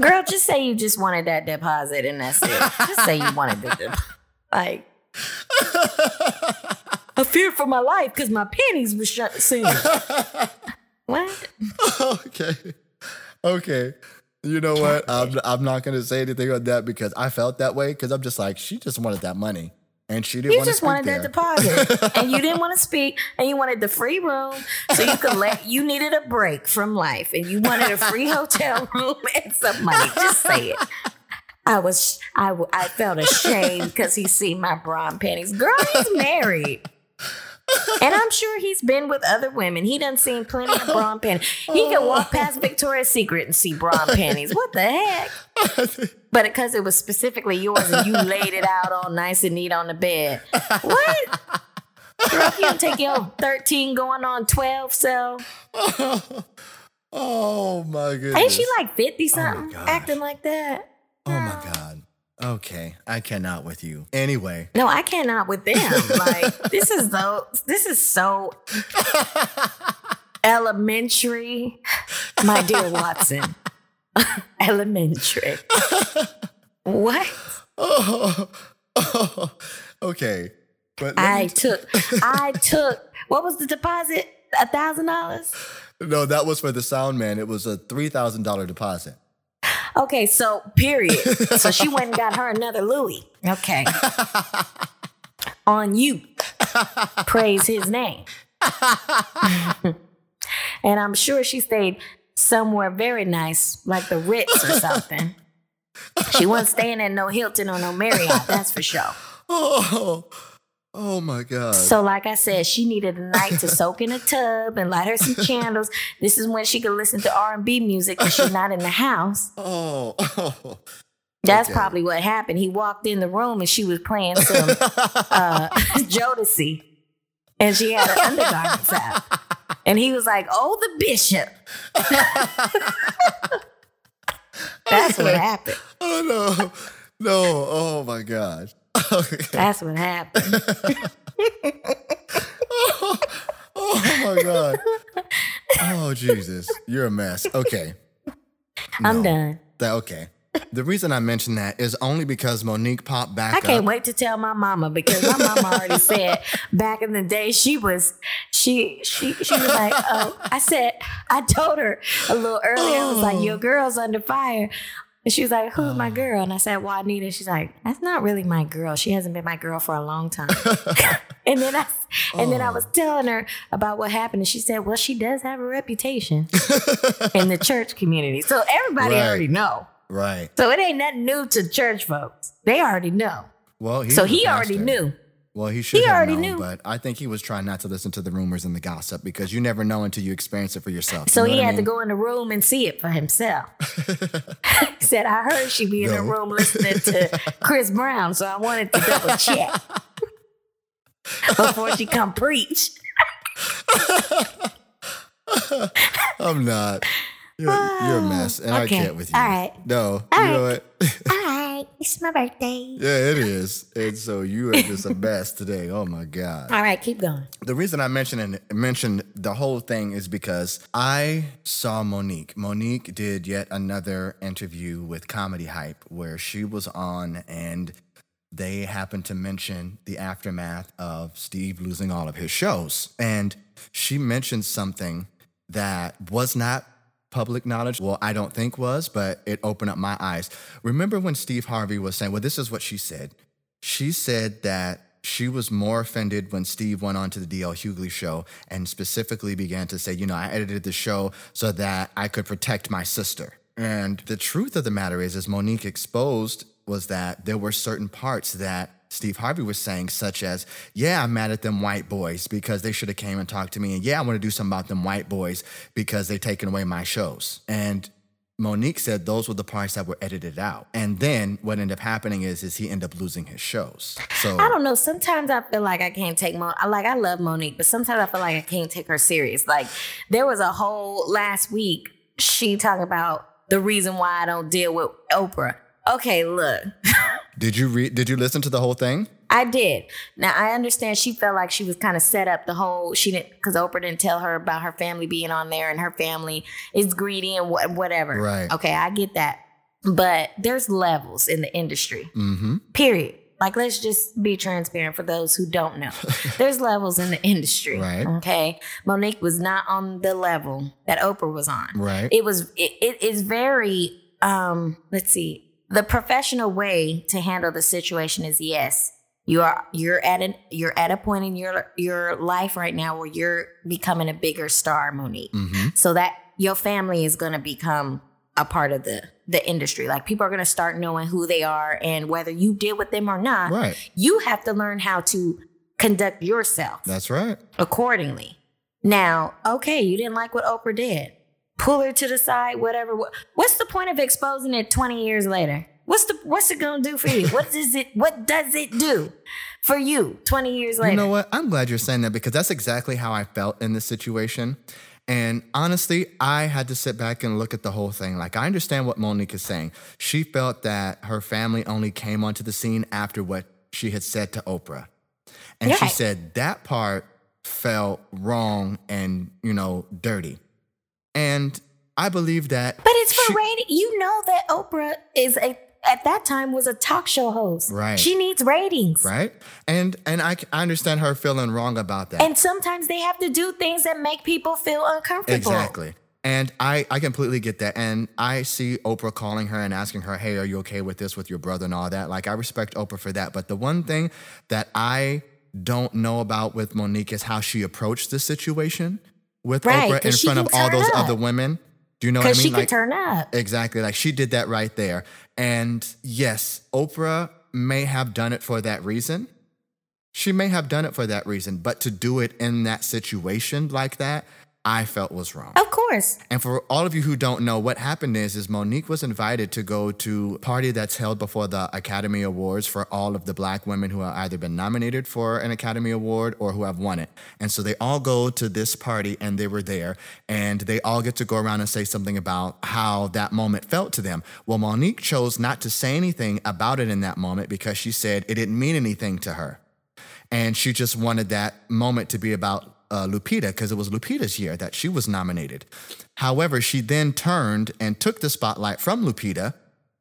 Girl, just say you just wanted that deposit and that's it. Just say you wanted the deposit. Like, I fear for my life because my panties were shut soon. what? okay. Okay. You know what? I'm, I'm not going to say anything on that because I felt that way because I'm just like, she just wanted that money. And she didn't You want to just wanted there. that deposit, and you didn't want to speak, and you wanted the free room, so you could let. You needed a break from life, and you wanted a free hotel room and some money. Just say it. I was, I I felt ashamed because he seen my bra and panties. Girl, he's married. And I'm sure he's been with other women. He done seen plenty of bra panties. He can walk past Victoria's Secret and see bra panties. What the heck? But because it was specifically yours and you laid it out all nice and neat on the bed. What? Girl, you take your 13 going on 12, so oh my goodness. ain't she like 50 something gosh. acting like that? Oh my God. Okay. I cannot with you. Anyway. No, I cannot with them. Like this is so this is so elementary, my dear Watson. elementary. What? Oh, okay. But I took I took what was the deposit? A thousand dollars? no, that was for the sound man. It was a $3,000 deposit. Okay, so period. so she went and got her another Louis. Okay. On you. Praise his name. and I'm sure she stayed somewhere very nice, like the Ritz or something. She wasn't staying at no Hilton or no Marriott, that's for sure. Oh, oh my God. So, like I said, she needed a night to soak in a tub and light her some candles. This is when she could listen to R and B music because she's not in the house. oh, oh. That's Okay. probably what happened. He walked in the room and she was playing some uh, Jodeci, and she had her undergarments out. And he was like, "Oh, the bishop." That's what happened. Oh no. No. Oh my gosh. Okay. That's what happened. Oh, oh my God. Oh Jesus. You're a mess. Okay. I'm done. That okay. The reason I mentioned that is only because Monique popped back I can't up. wait to tell my mama because my mama already said back in the day she was she she she was like oh I said I told her a little earlier I was like oh. your girl's under fire and she was like who's my girl? And I said Juanita. She's like that's not really my girl. She hasn't been my girl for a long time. And then I and then I was telling her about what happened and she said well she does have a reputation in the church community so everybody Right. already know. Right. so it ain't nothing new to church folks. They already know. Well, So he already knew. Well, he should He have already known, knew. but I think he was trying not to listen to the rumors and the gossip because you never know until you experience it for yourself. So You know he what I had to go in the room and see it for himself. he said, I heard she be in the room listening to Chris Brown, so I wanted to double check before she come preach. I'm not. You're, you're a mess, and I can't with you. All right. No, All you know right. what? All right, it's my birthday. yeah, it is. And so you are just a mess today. Oh my god. All right, keep going. The reason I mentioned it, mentioned the whole thing is because I saw Monique. Monique did yet another interview with Comedy Hype where she was on and they happened to mention the aftermath of Steve losing all of his shows. And she mentioned something that was not public knowledge. Well, I don't think was, but it opened up my eyes. Remember when Steve Harvey was saying, well, this is what she said. She said that she was more offended when Steve went on to the DL Hughley show and specifically began to say, you know, I edited the show so that I could protect my sister. And the truth of the matter is, as Monique exposed, was that there were certain parts that Steve Harvey was saying, such as, "Yeah, I'm mad at them white boys because they should have came and talked to me, and yeah, I want to do something about them white boys because they taken away my shows." And Monique said those were the parts that were edited out. And then what ended up happening is is he ended up losing his shows. So I don't know. Sometimes I feel like I can't take Mo. I like I love Monique, but sometimes I feel like I can't take her serious. Like there was a whole last week she talking about the reason why I don't deal with Oprah. Okay, look. Did you read did you listen to the whole thing? I did. Now I understand she felt like she was kind of set up the whole. She didn't because Oprah didn't tell her about her family being on there and her family is greedy and wha- whatever. Right. Okay, I get that. But there's levels in the industry. Mm-hmm. Period. Like let's just be transparent for those who don't know. there's levels in the industry. Right. Okay. Monique was not on the level that Oprah was on. Right. It was. It, it is very. Um. Let's see. The professional way to handle the situation is yes you are you're at an you're at a point in your your life right now where you're becoming a bigger star monique Mm-hmm. so that your family is going to become a part of the the industry like people are going to start knowing who they are and whether you deal with them or not Right. you have to learn how to conduct yourself That's right. accordingly now okay you didn't like what oprah did pull her to the side whatever what's the point of exposing it 20 years later what's the what's it gonna do for you what does it what does it do for you 20 years later You know what? I'm glad you're saying that because that's exactly how I felt in this situation. And honestly, I had to sit back and look at the whole thing. Like, I understand what Monique is saying. She felt that her family only came onto the scene after what she had said to Oprah. And she said that part felt wrong and, you know, dirty. And I believe that. but it's for she- rating you know that oprah is a at that time was a talk show host Right. she needs ratings Right? And and I, I understand her feeling wrong about that. and sometimes they have to do things that make people feel uncomfortable Exactly. And I, I completely get that. And I see Oprah calling her and asking her, hey, are you okay with this with your brother and all that? Like, I respect Oprah for that. But the one thing that I don't know about with Monique is how she approached the situation with Right, Oprah in front of all those up. other women. Do you know what I because mean? she could turn up Exactly. Like she did that right there. And yes, Oprah may have done it for that reason. She may have done it for that reason, but to do it in that situation like that, I felt was wrong. of course And for all of you who don't know, what happened is, is Monique was invited to go to a party that's held before the Academy Awards for all of the black women who have either been nominated for an Academy Award or who have won it. And so they all go to this party and they were there and they all get to go around and say something about how that moment felt to them. Well, Monique chose not to say anything about it in that moment because she said it didn't mean anything to her and she just wanted that moment to be about uh, Lupita because it was Lupita's year that she was nominated. However, she then turned and took the spotlight from Lupita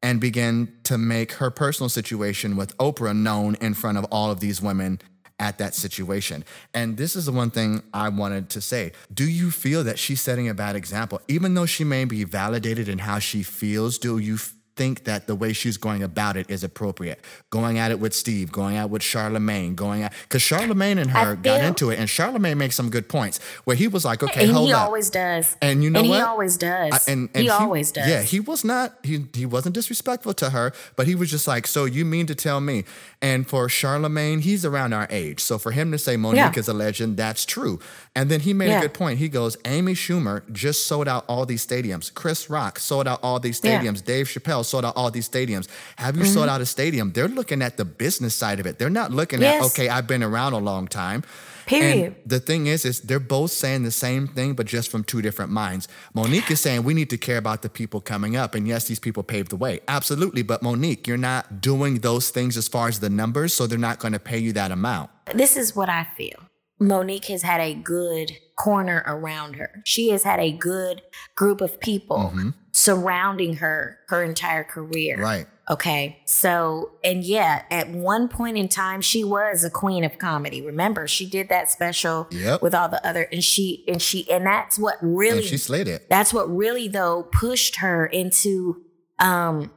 and began to make her personal situation with Oprah known in front of all of these women at that situation. And this is the one thing I wanted to say. Do you feel that she's setting a bad example? Even though she may be validated in how she feels, do you think that the way she's going about it is appropriate? Going at it with Steve, going at it with Charlemagne, going at because Charlemagne and her got into it, and Charlemagne makes some good points where he was like, "Okay, and hold he up." always does And you know and what? he always does I- and, and he, always does Yeah, he was not. He he wasn't disrespectful to her, but he was just like, "So you mean to tell me?" And for Charlemagne, he's around our age, so for him to say Monique Yeah. is a legend, that's true. And then he made Yeah. a good point. He goes, "Amy Schumer just sold out all these stadiums. Chris Rock sold out all these Yeah. stadiums. Dave Chappelle sold out all these stadiums. Have you sold mm-hmm. out a stadium? They're looking at the business side of it. They're not looking Yes. at okay, I've been around a long time." Period. And the thing is, is they're both saying the same thing, but just from two different minds. Monique is saying we need to care about the people coming up, and yes, these people paved the way, absolutely. But Monique, you're not doing those things as far as the numbers, so they're not going to pay you that amount. this is what I feel. Monique has had a good corner around her. She has had a good group of people mm-hmm. Surrounding her her entire career. Right. Okay. So, and yet at one point in time, she was a queen of comedy. Remember, she did that special Yep. with all the other, and she, and she, and that's what really, And she slayed it. that's what really though pushed her into, um,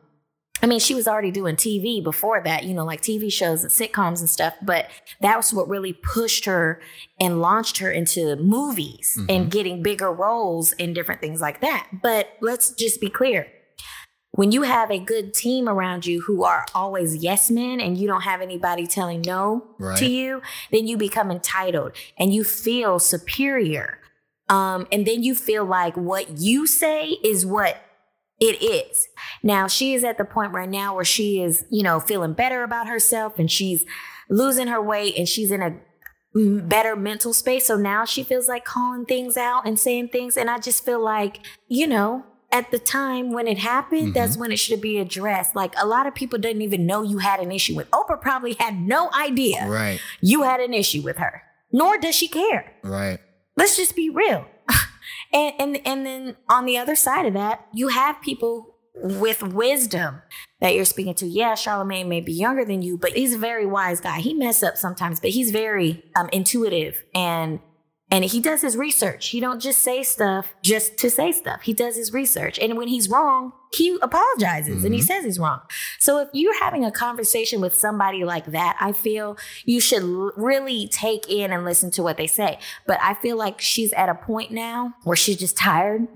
I mean, she was already doing TV before that, you know, like TV shows and sitcoms and stuff, but that was what really pushed her and launched her into movies and getting bigger roles and different things like that. But let's just be clear. When you have a good team around you who are always yes men and you don't have anybody telling no Right. to you, then you become entitled and you feel superior. Um, and then you feel like what you say is what It is. Now she is at the point right now where she is, you know, feeling better about herself and she's losing her weight and she's in a better mental space. So now she feels like calling things out and saying things. And I just feel like, you know, at the time when it happened, that's mm-hmm. when it should be addressed. Like a lot of people didn't even know you had an issue with. Oprah probably had no idea Right. you had an issue with her, nor does she care. Right. Let's just be real. And, and and then on the other side of that, you have people with wisdom that you're speaking to. Yeah, Charlemagne may be younger than you, but he's a very wise guy. He mess up sometimes, but he's very um, intuitive and and he does his research. He don't just say stuff just to say stuff. He does his research, and when he's wrong, he apologizes and he mm-hmm. says he's wrong. So if you're having a conversation with somebody like that, I feel you should l- really take in and listen to what they say. But I feel like she's at a point now where she's just tired.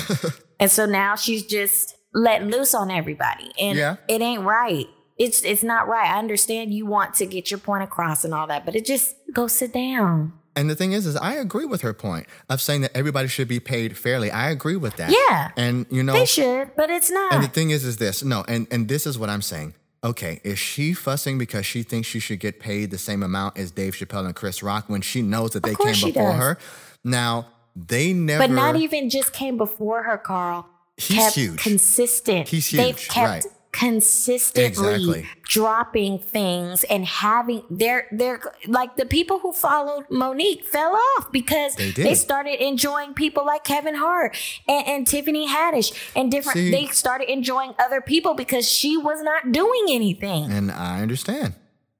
and so now she's just letting loose on everybody. And Yeah. it ain't right. It's it's not right. I understand you want to get your point across and all that, but it just go sit down. And the thing is, is I agree with her point of saying that everybody should be paid fairly. I agree with that. Yeah. And you know, They should, but it's not. and the thing is, is this no, and and this is what I'm saying. Okay, is she fussing because she thinks she should get paid the same amount as Dave Chappelle and Chris Rock when she knows that they came before does. her? Now they never. but not even just came before her, Carl. He's huge. consistent. He's They've huge, kept right. Consistently Exactly. dropping things and having they're they're like the people who followed Monique fell off because They did. started enjoying people like Kevin Hart and, and Tiffany Haddish and different See- they started enjoying other people because she was not doing anything. And I understand.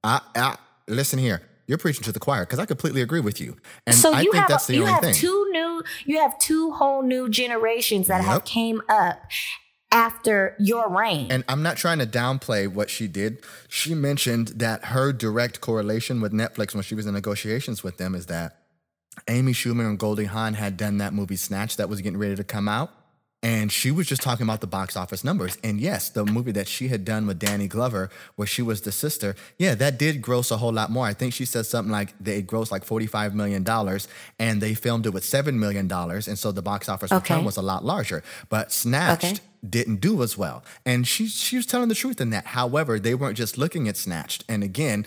I, I listen here. You're preaching to the choir because I completely agree with you. And so I you think have that's the you only have thing. two new you have two whole new generations that have came up after your reign. And I'm not trying to downplay what she did. She mentioned that her direct correlation with Netflix when she was in negotiations with them is that Amy Schumer and Goldie Hawn had done that movie Snatch that was getting ready to come out. And she was just talking about the box office numbers. And yes, the movie that she had done with Danny Glover, where she was the sister, yeah, that did gross a whole lot more. I think she said something like they grossed like $45 million and they filmed it with $7 million. And so the box office return was a lot larger. But Snatched Okay. Didn't do as well. And she she was telling the truth in that. However, they weren't just looking at Snatched. And again,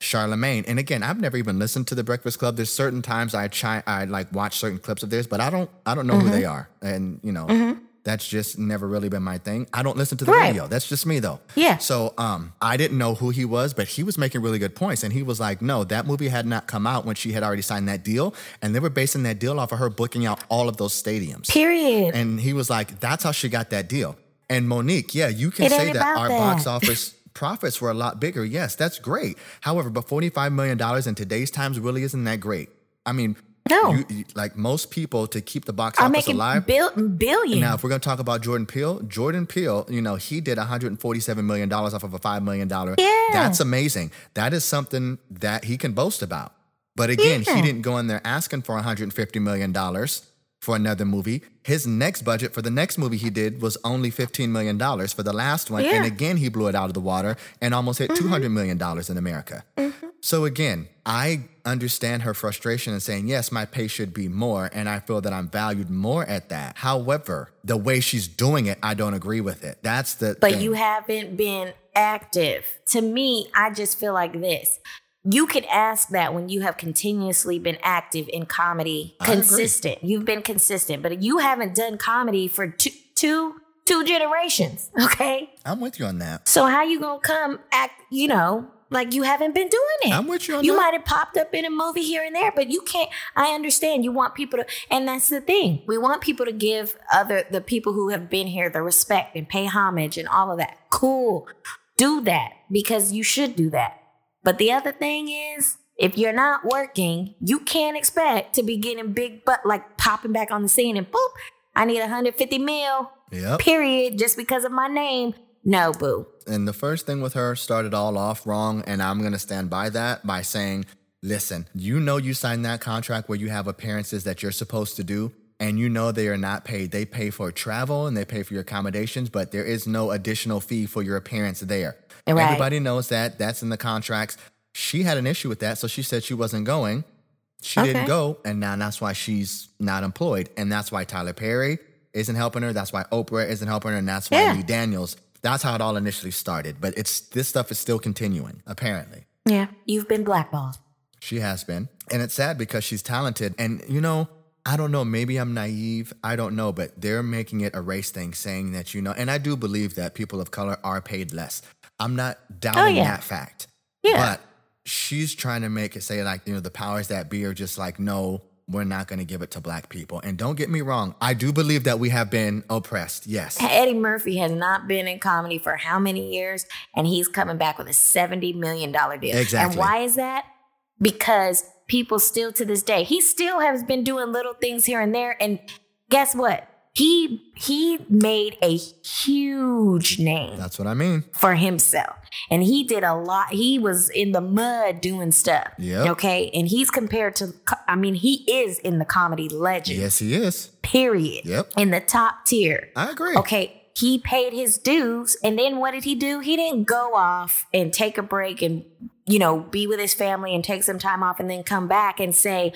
Charlemagne. And again, I've never even listened to the Breakfast Club. There's certain times I try I like watch certain clips of theirs, but I don't I don't know who Mm-hmm. they are. And you know, that's just never really been my thing. I don't listen to the Right. radio. That's just me though. Yeah. So um I didn't know who he was, but he was making really good points. And he was like, no, that movie had not come out when she had already signed that deal. And they were basing that deal off of her booking out all of those stadiums. Period. And he was like, that's how she got that deal. And Monique, yeah, you can It say that our that. box office profits were a lot bigger. Yes, that's great. However, but $45 million in today's times really isn't that great. I mean, No. you- you- like most people to keep the box I'm office making alive. bil- billion. Now, if we're going to talk about Jordan Peele, Jordan Peele, you know, he did $147 million off of a $5 million. Yeah. That's amazing. That is something that he can boast about. But again, Yeah. he didn't go in there asking for $150 million for another movie. His next budget for the next movie he did was only $15 million for the last one. And again, he blew it out of the water and almost hit $200 million in America. Mm-hmm. So again, I understand her frustration and saying, yes, my pay should be more, and I feel that I'm valued more at that. However, the way she's doing it, I don't agree with it. That's the but thing. you haven't been active. To me, I just feel like this. You could ask that when you have continuously been active in comedy, I agree. consistent. You've been consistent, but you haven't done comedy for two, two, two generations. Okay, I'm with you on that. so how you gonna come act? You know, like you haven't been doing it. I'm with you on that. You might have popped up in a movie here and there, but you can't. I understand. You want people to, and that's the thing. We want people to give other the people who have been here the respect and pay homage and all of that. Cool, do that because you should do that. But the other thing is, if you're not working, you can't expect to be getting big butt like popping back on the scene and boop. I need 150 mil. Yep. Period. Just because of my name. No, boo. And the first thing with her started all off wrong, and I'm gonna stand by that by saying, listen, you know you signed that contract where you have appearances that you're supposed to do, and you know they are not paid. They pay for travel and they pay for your accommodations, but there is no additional fee for your appearance there. Right. Everybody knows that. That's in the contracts. She had an issue with that, so she said she wasn't going. She didn't go, and now that's why she's not employed. And that's why Tyler Perry isn't helping her. That's why Oprah isn't helping her, and that's why Yeah. Lee Daniels. That's how it all initially started. But it's this stuff is still continuing. Apparently, Yeah. You've been blackballed. she has been, and it's sad because she's talented. And you know, I don't know. Maybe I'm naive. I don't know. But they're making it a race thing, saying that you know, and I do believe that people of color are paid less. I'm not doubting Oh, yeah. that fact. Yeah. But she's trying to make it say like, you know, the powers that be are just like, no, we're not going to give it to black people. And don't get me wrong, I do believe that we have been oppressed. Yes. Eddie Murphy has not been in comedy for how many years? And he's coming back with a $70 million deal. Exactly. And why is that? Because people still to this day, he still has been doing little things here and there. And guess what? He he made a huge name That's what I mean. for himself. And he did a lot. He was in the mud doing stuff. Yeah. Okay. And he's compared to, I mean, he is in the comedy legend, Yes, he is. period. Yep. In the top tier. I agree. Okay. He paid his dues. And then what did he do? He didn't go off and take a break and, you know, be with his family and take some time off and then come back and say,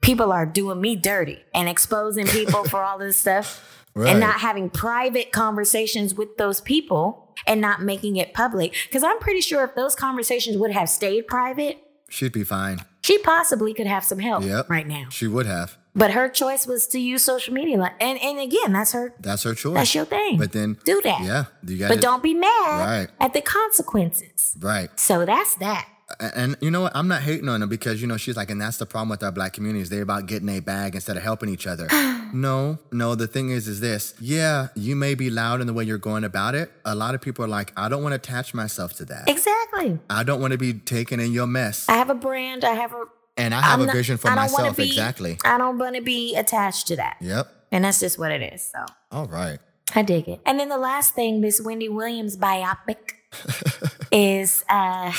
people are doing me dirty and exposing people for all this stuff Right. and not having private conversations with those people and not making it public. Because I'm pretty sure if those conversations would have stayed private, She'd be fine. she possibly could have some help Yep. right now. She would have. But her choice was to use social media. And and again, that's her That's her choice. that's your thing. But then, do that. yeah, you got But don't be mad Right. at the consequences. Right. So that's that. And, and you know what? I'm not hating on her because, you know, she's like, and that's the problem with our black communities. They're about getting a bag instead of helping each other. no, no, the thing is, is this. Yeah, you may be loud in the way you're going about it. A lot of people are like, I don't want to attach myself to that. Exactly. I don't want to be taken in your mess. I have a brand. I have a. And I have I'm a not- vision for myself. be- exactly. I don't want to be attached to that, Yep. and that's just what it is. So All right. I dig it. And then the last thing, this Wendy Williams biopic is uh,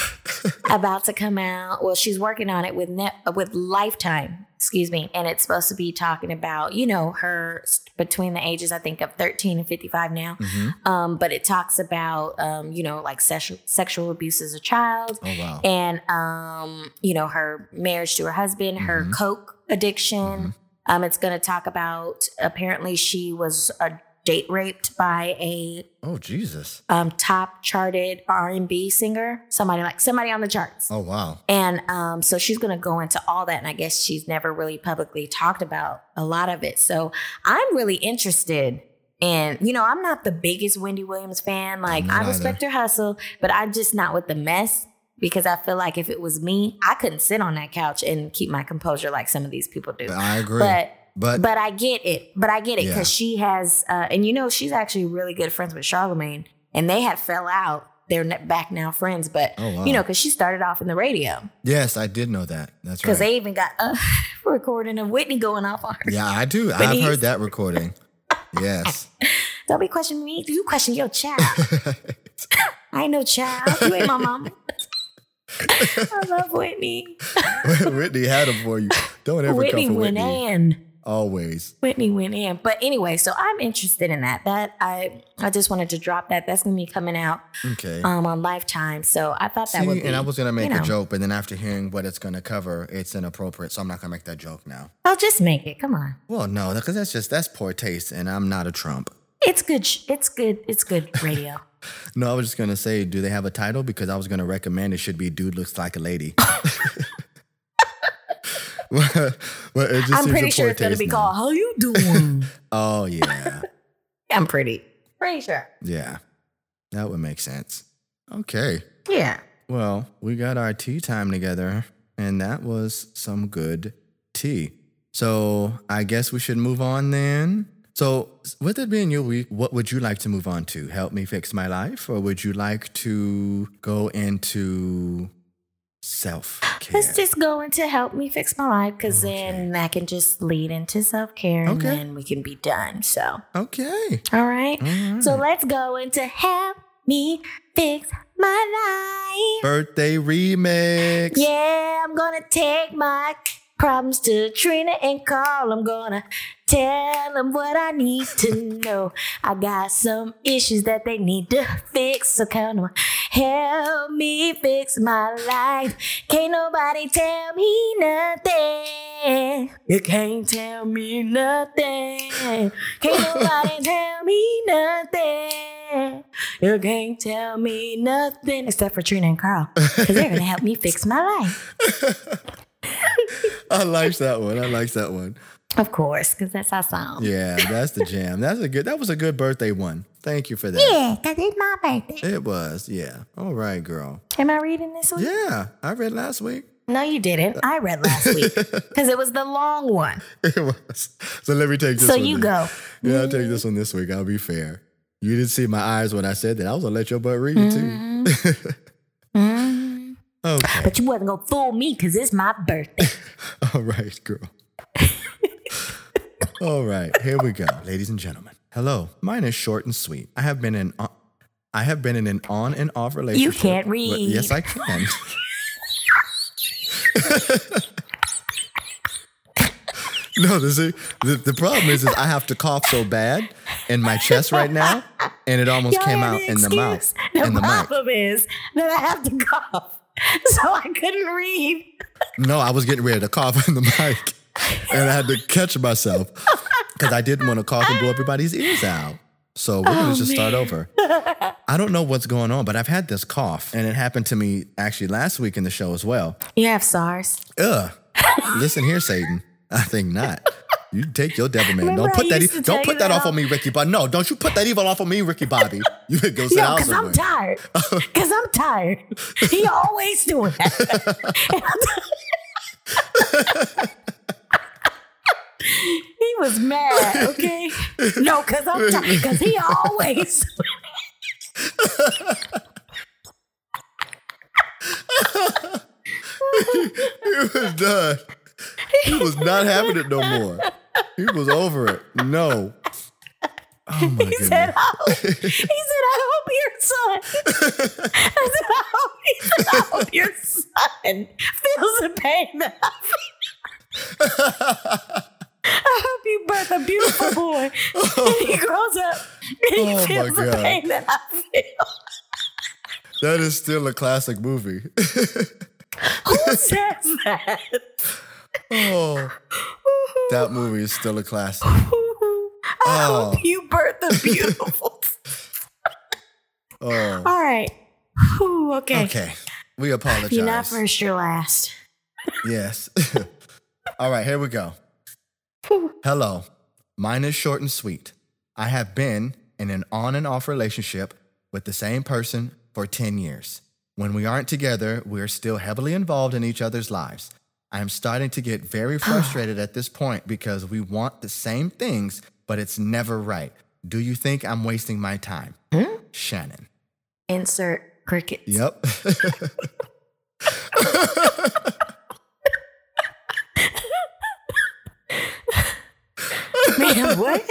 about to come out. Well, she's working on it with net with Lifetime, excuse me, and it's supposed to be talking about you know her between the ages I think of thirteen and fifty five now. Mm-hmm. Um, but it talks about um, you know like sexual sexual abuse as a child, Oh, wow. and um, you know her marriage to her husband, her Mhm. coke addiction. Mhm. Um, it's going to talk about apparently she was uh, date raped by a Oh, Jesus. um, top charted R and B singer, somebody like somebody on the charts. Oh, wow. And um, so she's going to go into all that. And I guess she's never really publicly talked about a lot of it. So I'm really interested. And you know, I'm not the biggest Wendy Williams fan. Like, I respect her hustle, but I'm just not with the mess because I feel like if it was me, I couldn't sit on that couch and keep my composure like some of these people do. I agree. But But, but I get it. But I get it Yeah. because she has, uh, and you know, she's actually really good friends with Charlemagne, and they had fell out. They're back now friends, but Oh, wow. you know, because she started off in the radio, yes, I did know that. That's right. because they even got a recording of Whitney going off on her. yeah, I do. I've heard that recording. yes. Don't be questioning me. You question your child. I ain't no child. You ain't my mama. I love Whitney. Whitney had them for you. Don't ever Whitney come for went Whitney. Always. Whitney went in. But anyway, so I'm interested in that. That I I just wanted to drop that. That's gonna be coming out Okay. um on Lifetime. So I thought that See, would be and I was gonna make you know. a joke, but then after hearing what it's gonna cover, it's inappropriate. So I'm not gonna make that joke now. I'll just make it. Come on. Well, no, because that's just that's poor taste, and I'm not a Trump. It's good. It's good. It's good radio. No, I was just gonna say, do they have a title? Because I was gonna recommend it should be "Dude Looks Like a Lady." well, it just I'm seems pretty a sure it's gonna be now. called "How You Doing." Oh yeah, I'm pretty pretty sure. yeah, that would make sense. Okay, Yeah. well, we got our tea time together, and that was some good tea. So I guess we should move on then. So, with it being your week, what would you like to move on to? Help me fix my life, or would you like to go into self care? Let's just go into help me fix my life because then that can just lead into self care and Okay. then we can be done. So, Okay. all right. Right. So let's go into help me fix my life. Birthday remix. Yeah, I'm gonna take my problems to Trina and Carl. I'm gonna tell them what I need to know. I got some issues that they need to fix, so come on, help me fix my life. Can't nobody tell me nothing. You can't tell me nothing. Can't nobody tell me nothing. You can't tell me nothing. Except for Trina and Carl. Because they're to help me fix my life. I like that one. I like that one. Of course, because that's our song. Yeah, that's the jam. That's a good. That was a good birthday one. Thank you for that. Yeah, because it's my birthday. It was. Yeah. All right, girl. Am I reading this week? Yeah, I read last week. No, you didn't. I read last week because it was the long one. It was. So let me take this. So you then. go. Yeah, I'll take this one this week. I'll be fair. You didn't see my eyes when I said that. I was gonna let your butt read it too. Mhm. okay. But you wasn't going to fool me because it's my birthday. All right, girl. All right, here we go, ladies and gentlemen. Hello, mine is short and sweet. I have been in. Uh, I have been in an on and off relationship. You can't read. yes, I can. no, the, see, the the problem is, is I have to cough so bad in my chest right now, and it almost Y'all came out in the mouth? The in the mic. problem is that I have to cough. So I couldn't read. No, I was getting ready to cough in the mic, and I had to catch myself because I didn't want to cough and blow everybody's ears out. So we're gonna Oh, just start over. I don't know what's going on, but I've had this cough, and it happened to me actually last week in the show as well. You have SARS. Ugh. Listen here, Satan. I think not. You take your devil man. Remember don't put I that. E- don't put that that off on me, Ricky. But no, don't you put that evil off on me, Ricky Bobby. You could go sit No, down because I'm tired. Because I'm tired. He always doing that. he was mad, okay? No, because I'm tired. Because he always. he was done. He was not having it no more. He was over it. No. Oh my He goodness. said, oh, he said, I hope your son. I said, I hope, he said, I hope your son feels the pain that I feel. I hope you birth a beautiful boy. and he grows up and he Oh, feels the God. pain that I feel. that is still a classic movie. Who says that? Oh, that movie is still a classic. I Oh. hope you birth the beautiful. Oh, All right. Whew, okay. okay. We apologize. You're not first, you're last. Yes. All right, here we go. Hello. Mine is short and sweet. I have been in an on and off relationship with the same person for 10 years. When we aren't together, we're still heavily involved in each other's lives. I am starting to get very ah. frustrated at this point because we want the same things, but it's never right. Do you think I'm wasting my time? Hmm? Shannon. Insert crickets. Yep. Man, what?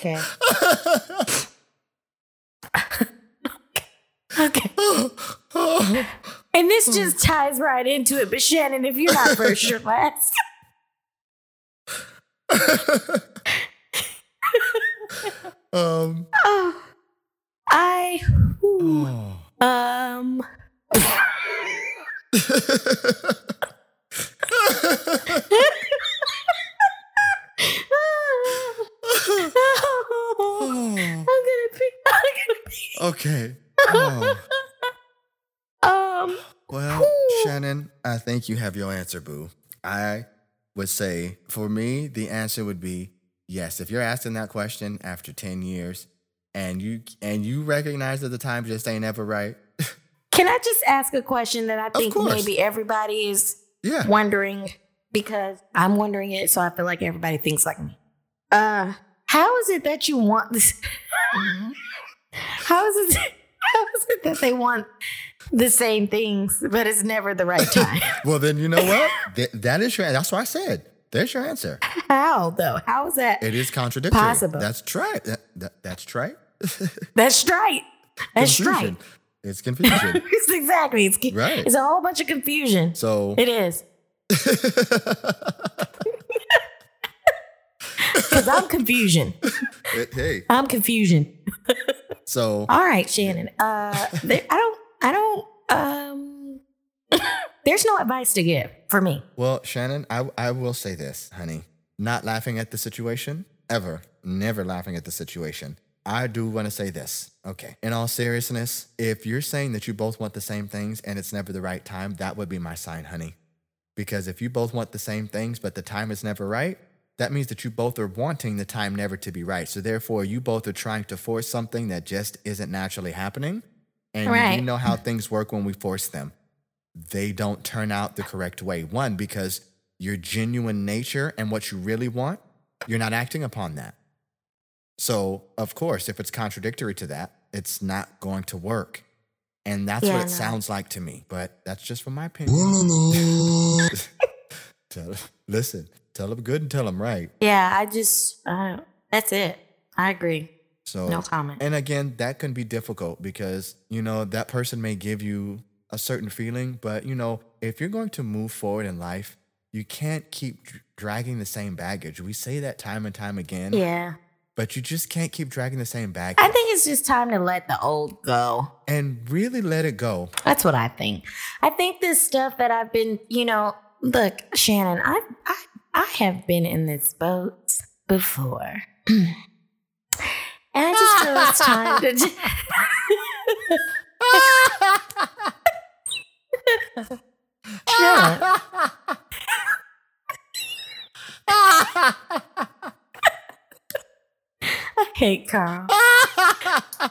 Okay. okay. And this just ties right into it. But Shannon, if you're not first, you're last. um, I whew, oh. um I'm gonna be I'm gonna be Okay. Oh. um Well, Shannon, I think you have your answer, boo. I would say for me, the answer would be yes. If you're asking that question after 10 years and you and you recognize that the time just ain't ever right, Can I just ask a question that I think maybe everybody is yeah. wondering because I'm wondering it, so I feel like everybody thinks like me. Uh, how is it that you want this? how is it? How is it that they want the same things, but it's never the right time? Well, then you know what? Th- that is your that's what I said. There's your answer. how though? How is that? It is contradictory. Possible. That's right. That, that, that's right. That's right. That's right. Confusion. It's confusion. It's exactly. It's Right. It's a whole bunch of confusion. So It is. Because I'm confusion. hey, I'm confusion. So All right, Shannon. Uh, there, I don't. I don't. Um, there's no advice to give for me. Well, Shannon, I, I will say this, honey. Not laughing at the situation, ever. Never laughing at the situation. I do want to say this. Okay. In all seriousness, if you're saying that you both want the same things and it's never the right time, that would be my sign, honey. Because if you both want the same things, but the time is never right, that means that you both are wanting the time never to be right. So therefore, you both are trying to force something that just isn't naturally happening. And Right. you know how things work when we force them they don't turn out the correct way. One, because your genuine nature and what you really want, you're not acting upon that. So, of course, if it's contradictory to that, it's not going to work. And that's Yeah, what it know. sounds like to me. But that's just from my opinion. tell, listen, tell them good and tell them right. Yeah, I just. Uh, that's it. I agree. So No comment. And again, that can be difficult because, you know, that person may give you a certain feeling, but you know, if you're going to move forward in life, you can't keep dragging the same baggage. We say that time and time again, Yeah, but you just can't keep dragging the same baggage I think it's just time to let the old go. and really let it go. That's what I think. I think this stuff that I've been, you know, look, Shannon, I I I have been in this boat before. and I just feel it's time to j- Shut. I hate Carl.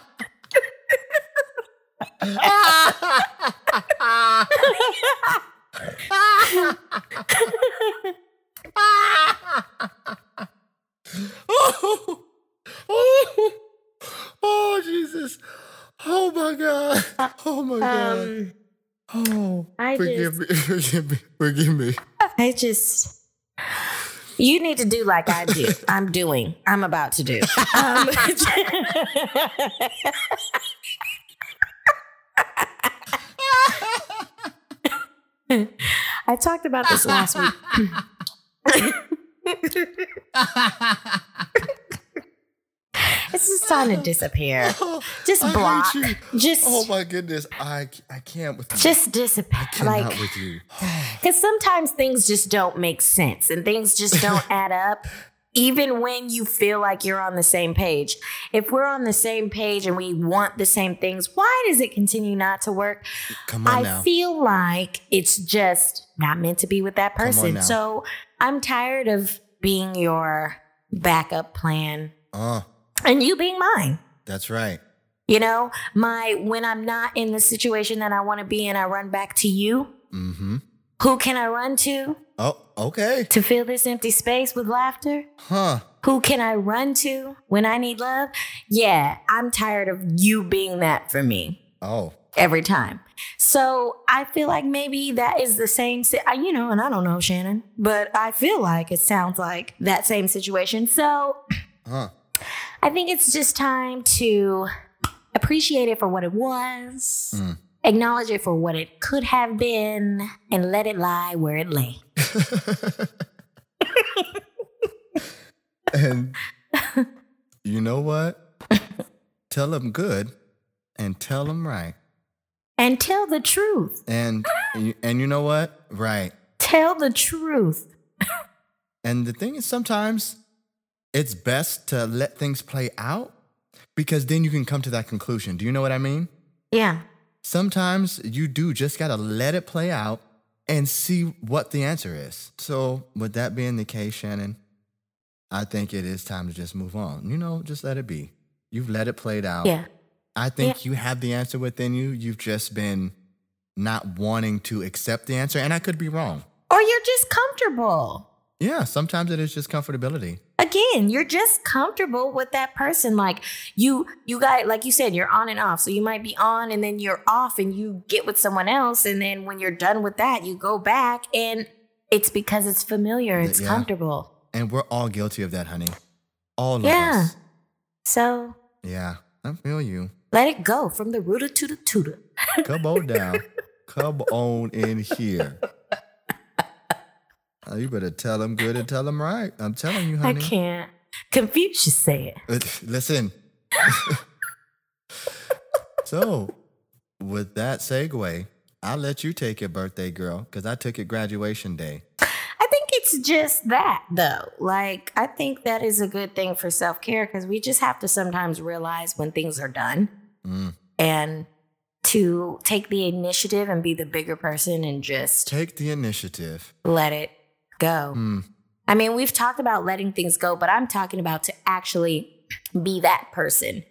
oh, oh, Jesus. Oh my God. Oh my God. Um, Oh, I forgive me, forgive me, forgive me. I just, you need to do like I do. I'm doing. I'm about to do. Um, I talked about this last week. It's just time to disappear. Just I block. Just, Oh my goodness, I I can't with you. just disappear. I cannot Like, with you. Because sometimes things just don't make sense and things just don't add up, even when you feel like you're on the same page. If we're on the same page and we want the same things, why does it continue not to work? Come on I now. feel like it's just not meant to be with that person. So I'm tired of being your backup plan Uh, and you being mine. that's right. You know, my when I'm not in the situation that I want to be in, I run back to you. Mm-hmm. Who can I run to? Oh, okay. to fill this empty space with laughter? Huh. Who can I run to when I need love? Yeah, I'm tired of you being that for me Oh. every time. So I feel like maybe that is the same, si- I- you know, and I don't know, Shannon, but I feel like it sounds like that same situation. So Huh. I think it's just time to appreciate it for what it was, Mm. acknowledge it for what it could have been, and let it lie where it lay. And you know what? tell them good and tell them right. And tell the truth. And and you- and you know what? Right. Tell the truth. And the thing is, sometimes it's best to let things play out because then you can come to that conclusion. Do you know what I mean? Yeah. Sometimes you do just got to let it play out and see what the answer is. So, with that being the case, Shannon, I think it is time to just move on. You know, just let it be. You've let it play out. Yeah. I think you have the answer within you. You've just been not wanting to accept the answer. And I could be wrong. Or you're just comfortable. Yeah, sometimes it is just comfortability. Again, you're just comfortable with that person. Like you, you got, like you said, you're on and off. So you might be on and then you're off and you get with someone else. And then when you're done with that, you go back and it's because it's familiar, it's Yeah. comfortable. And we're all guilty of that, honey. All of Yeah. us. So Yeah, I feel you. let it go from the rooter to the tutor. Come on down. Come on in here. Uh, you better tell them good and tell them right. I'm telling you, honey. I can't. Confucius said. Uh, Listen. So, with that segue, I'll let you take your birthday, girl, because I took it graduation day. I think it's just that though. Like I think that is a good thing for self-care because we just have to sometimes realize when things are done Mm. and to take the initiative and be the bigger person and just Take the initiative. let it go. Mm. I mean, we've talked about letting things go, but I'm talking about to actually be that person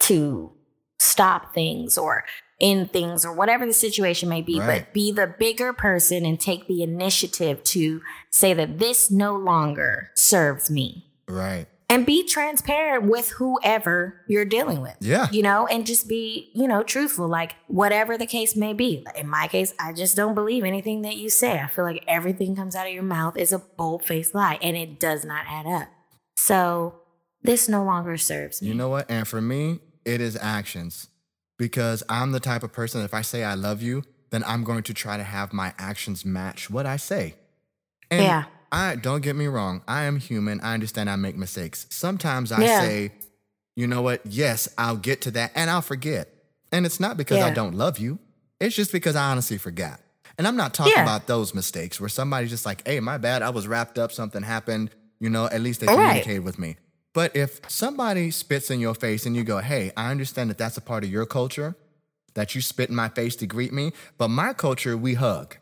to stop things or end things or whatever the situation may be, Right. but be the bigger person and take the initiative to say that this no longer serves me. Right. And be transparent with whoever you're dealing with. Yeah. You know, and just be, you know, truthful, like whatever the case may be. In my case, I just don't believe anything that you say. I feel like everything comes out of your mouth is a bold faced lie and it does not add up. So this no longer serves me. You know what? And for me, it is actions because I'm the type of person, if I say I love you, then I'm going to try to have my actions match what I say. And Yeah. I don't get me wrong. I am human. I understand I make mistakes. Sometimes I Yeah. say, you know what? Yes, I'll get to that and I'll forget. And it's not because I don't love you. It's just because I honestly forgot. And I'm not talking Yeah. about those mistakes where somebody's just like, hey, my bad. I was wrapped up. Something happened. You know, at least they Right. communicated with me. But if somebody spits in your face and you go, hey, I understand that that's a part of your culture, that you spit in my face to greet me, but my culture, we hug.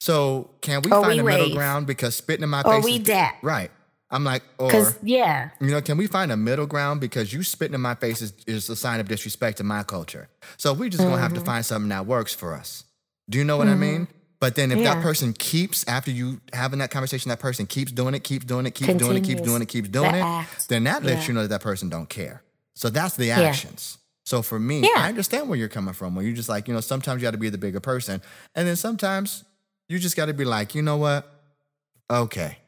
So can we Or find we a middle ground? Because spitting in my Or face. we is- dap. Right. I'm like, or, yeah. you know, can we find a middle ground? Because you spitting in my face is, is a sign of disrespect in my culture. So we just gonna have Mm-hmm. to find something that works for us. Do you know what I mean? But then if Yeah. that person keeps, after you having that conversation, that person keeps doing it, keeps doing it, keeps doing it, keeps doing it, keeps doing the it, act. then that lets Yeah. you know that that person don't care. So that's the actions. So for me, Yeah. I understand where you're coming from. Where you're just like, you know, sometimes you got to be the bigger person, and then sometimes you just got to be like, you know what? Okay,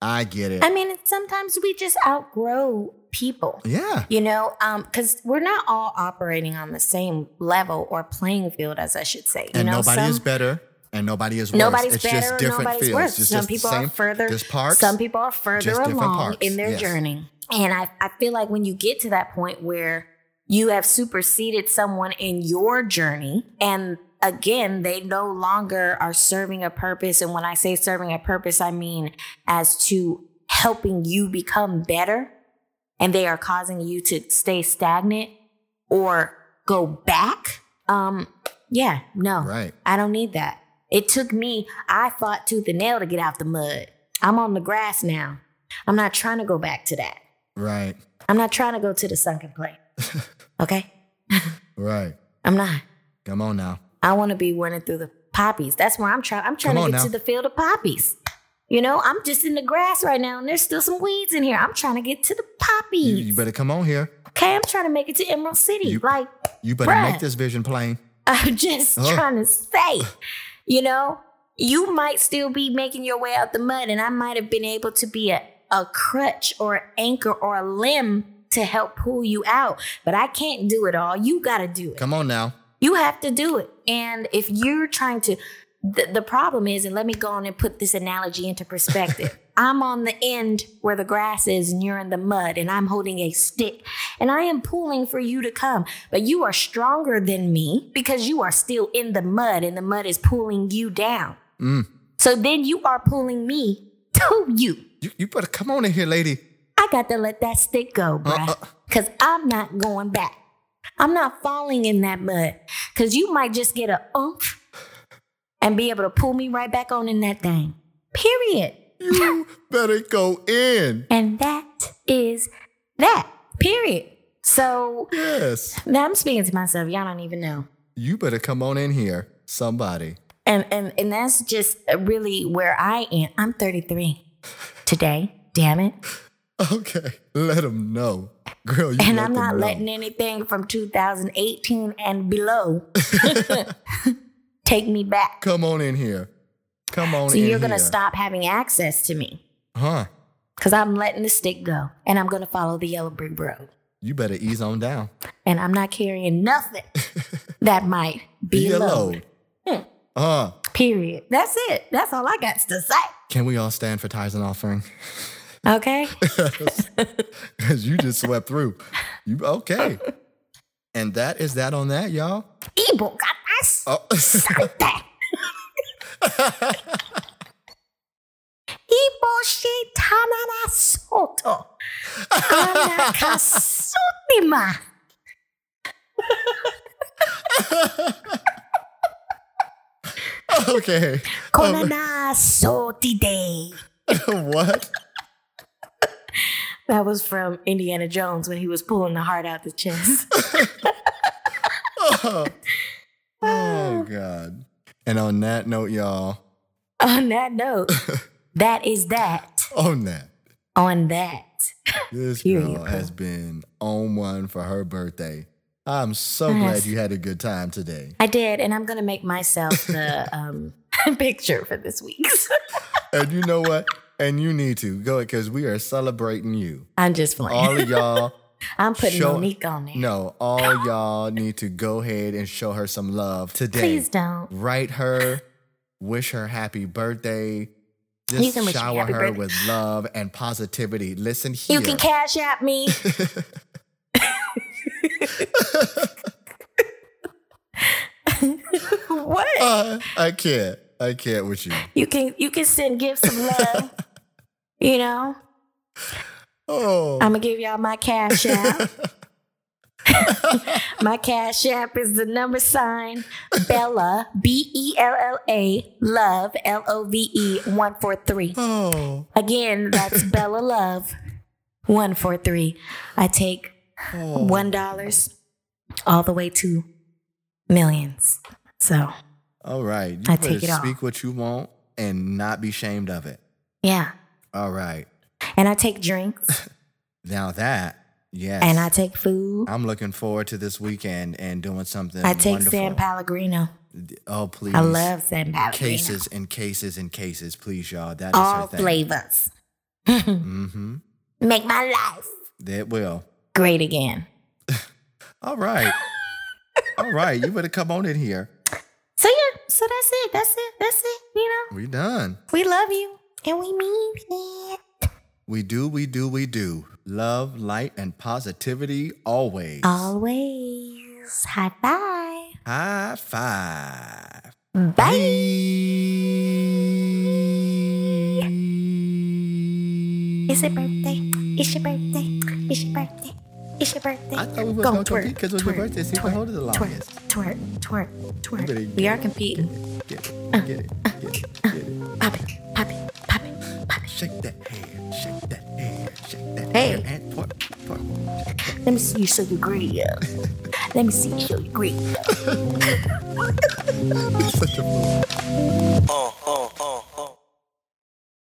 I get it. I mean, sometimes we just outgrow people. yeah, You know, um, because we're not all operating on the same level or playing field, as I should say. You and know, nobody some, is better, and nobody is worse. Nobody's it's better, just different nobody's fields. worse. It's some people are further. Parts. Some people are further along in their yes. journey, and I, I feel like when you get to that point where you have superseded someone in your journey, and again, they no longer are serving a purpose. And when I say serving a purpose, I mean as to helping you become better, and they are causing you to stay stagnant or go back. Um, yeah, no, Right. I don't need that. It took me, I fought tooth and nail to get out the mud. I'm on the grass now. I'm not trying to go back to that. Right. I'm not trying to go to the sunken place. Okay? Right. I'm not. Come on now. I want to be running through the poppies. That's where I'm trying. I'm trying to get now. to the field of poppies. You know, I'm just in the grass right now and there's still some weeds in here. I'm trying to get to the You, poppies. you better come on here. okay, I'm trying to make it to Emerald City. You- like, You better Bruh. make this vision plain. I'm just uh-huh. Oh. trying to say, you know, you might still be making your way out the mud, and I might have been able to be a, a crutch or an anchor or a limb to help pull you out, but I can't do it all. You got to do it. Come on now. You have to do it. And if you're trying to, the, the problem is, and let me go on and put this analogy into perspective. I'm on the end where the grass is, and you're in the mud, and I'm holding a stick, and I am pulling for you to come. But you are stronger than me because you are still in the mud, and the mud is pulling you down. Mm. So then you are pulling me to you. You, you better come on in here, lady. I got to let that stick go, bruh. Uh-uh. Because I'm not going back. I'm not falling in that mud. Because you might just get a oomph and be able to pull me right back on in that thing. Period. You better go in. And that is that. Period. So Yes. now I'm speaking to myself. Y'all don't even know. You better come on in here, somebody. And and and that's just really where I am. I'm 33 today. Damn it. Okay. Let them know. Girl, you And I'm not know. letting anything from 2018 and below take me back. Come on in here. Come on in. So you're going to stop having access to me Huh. because I'm letting the stick go and I'm going to follow the yellow brick road. You better ease on down. And I'm not carrying nothing that might be, Be a low. load. Uh, Period. That's it. That's all I got to say. can we all stand for tithes and offering? Okay. Because you just swept through. You okay. And that is that on that, y'all. Ibo gatas. Oh, Santa. Ibo shitanana soto. Anakasutima. okay. Konana um, sotide. what? That was from Indiana Jones when he was pulling the heart out the chest. Oh God. And on that note, y'all, On that note, that is that. on that, On that. this Period, girl has been on one for her birthday. I'm so glad you had a good time today. I did, and I'm gonna make myself the um, picture for this week's. And you know what? And you need to go because we are celebrating you. I'm just playing. All of y'all, I'm putting show- Monique on there. no, all y'all need to go ahead and show her some love today. Please don't. Write her, wish her happy birthday. Just You can wish shower her birthday. with love and positivity. Listen here. You can cash at me. what? Uh, I can't. I can't with you. You can you can send gifts of love. You know, Oh, I'm gonna give y'all my cash app. my cash app is the number sign Bella B E L L A Love L O V E one four three. oh, Again, that's Bella Love one four three. I take oh. one dollars all the way to millions. So All right. You I better take it all. speak what you want and not be shamed of it. yeah, All right. and I take drinks Now that, yes. and I take food. I'm looking forward to this weekend and doing something. I take wonderful. San Pellegrino. Oh, please. I love San Pellegrino. cases and cases and cases, please, y'all. That is all flavors. Mm-hmm. Make my life That will. great again. All right. All right. You better come on in here. So yeah, so that's it. That's it. That's it. You know, We done. we love you and we mean it. We do, we do, we do. Love, light, and positivity always. Always. High five. High five. Bye. It's It's your birthday. It's your birthday. It's your birthday. It's your birthday. I thought we was Go gonna twerk, compete 'cause it was your birthday, see twerk, hold it the twerk, longest. Twerk, twerk, twerk, twerk. We are competing. Get it, get it, get it, get it. Pop it, pop it, Shake that hair, shake that hair, shake that Hey. hair, and twerk, twerk. Let me see you show your greed. Let me see you show your greed. Such a fool. Oh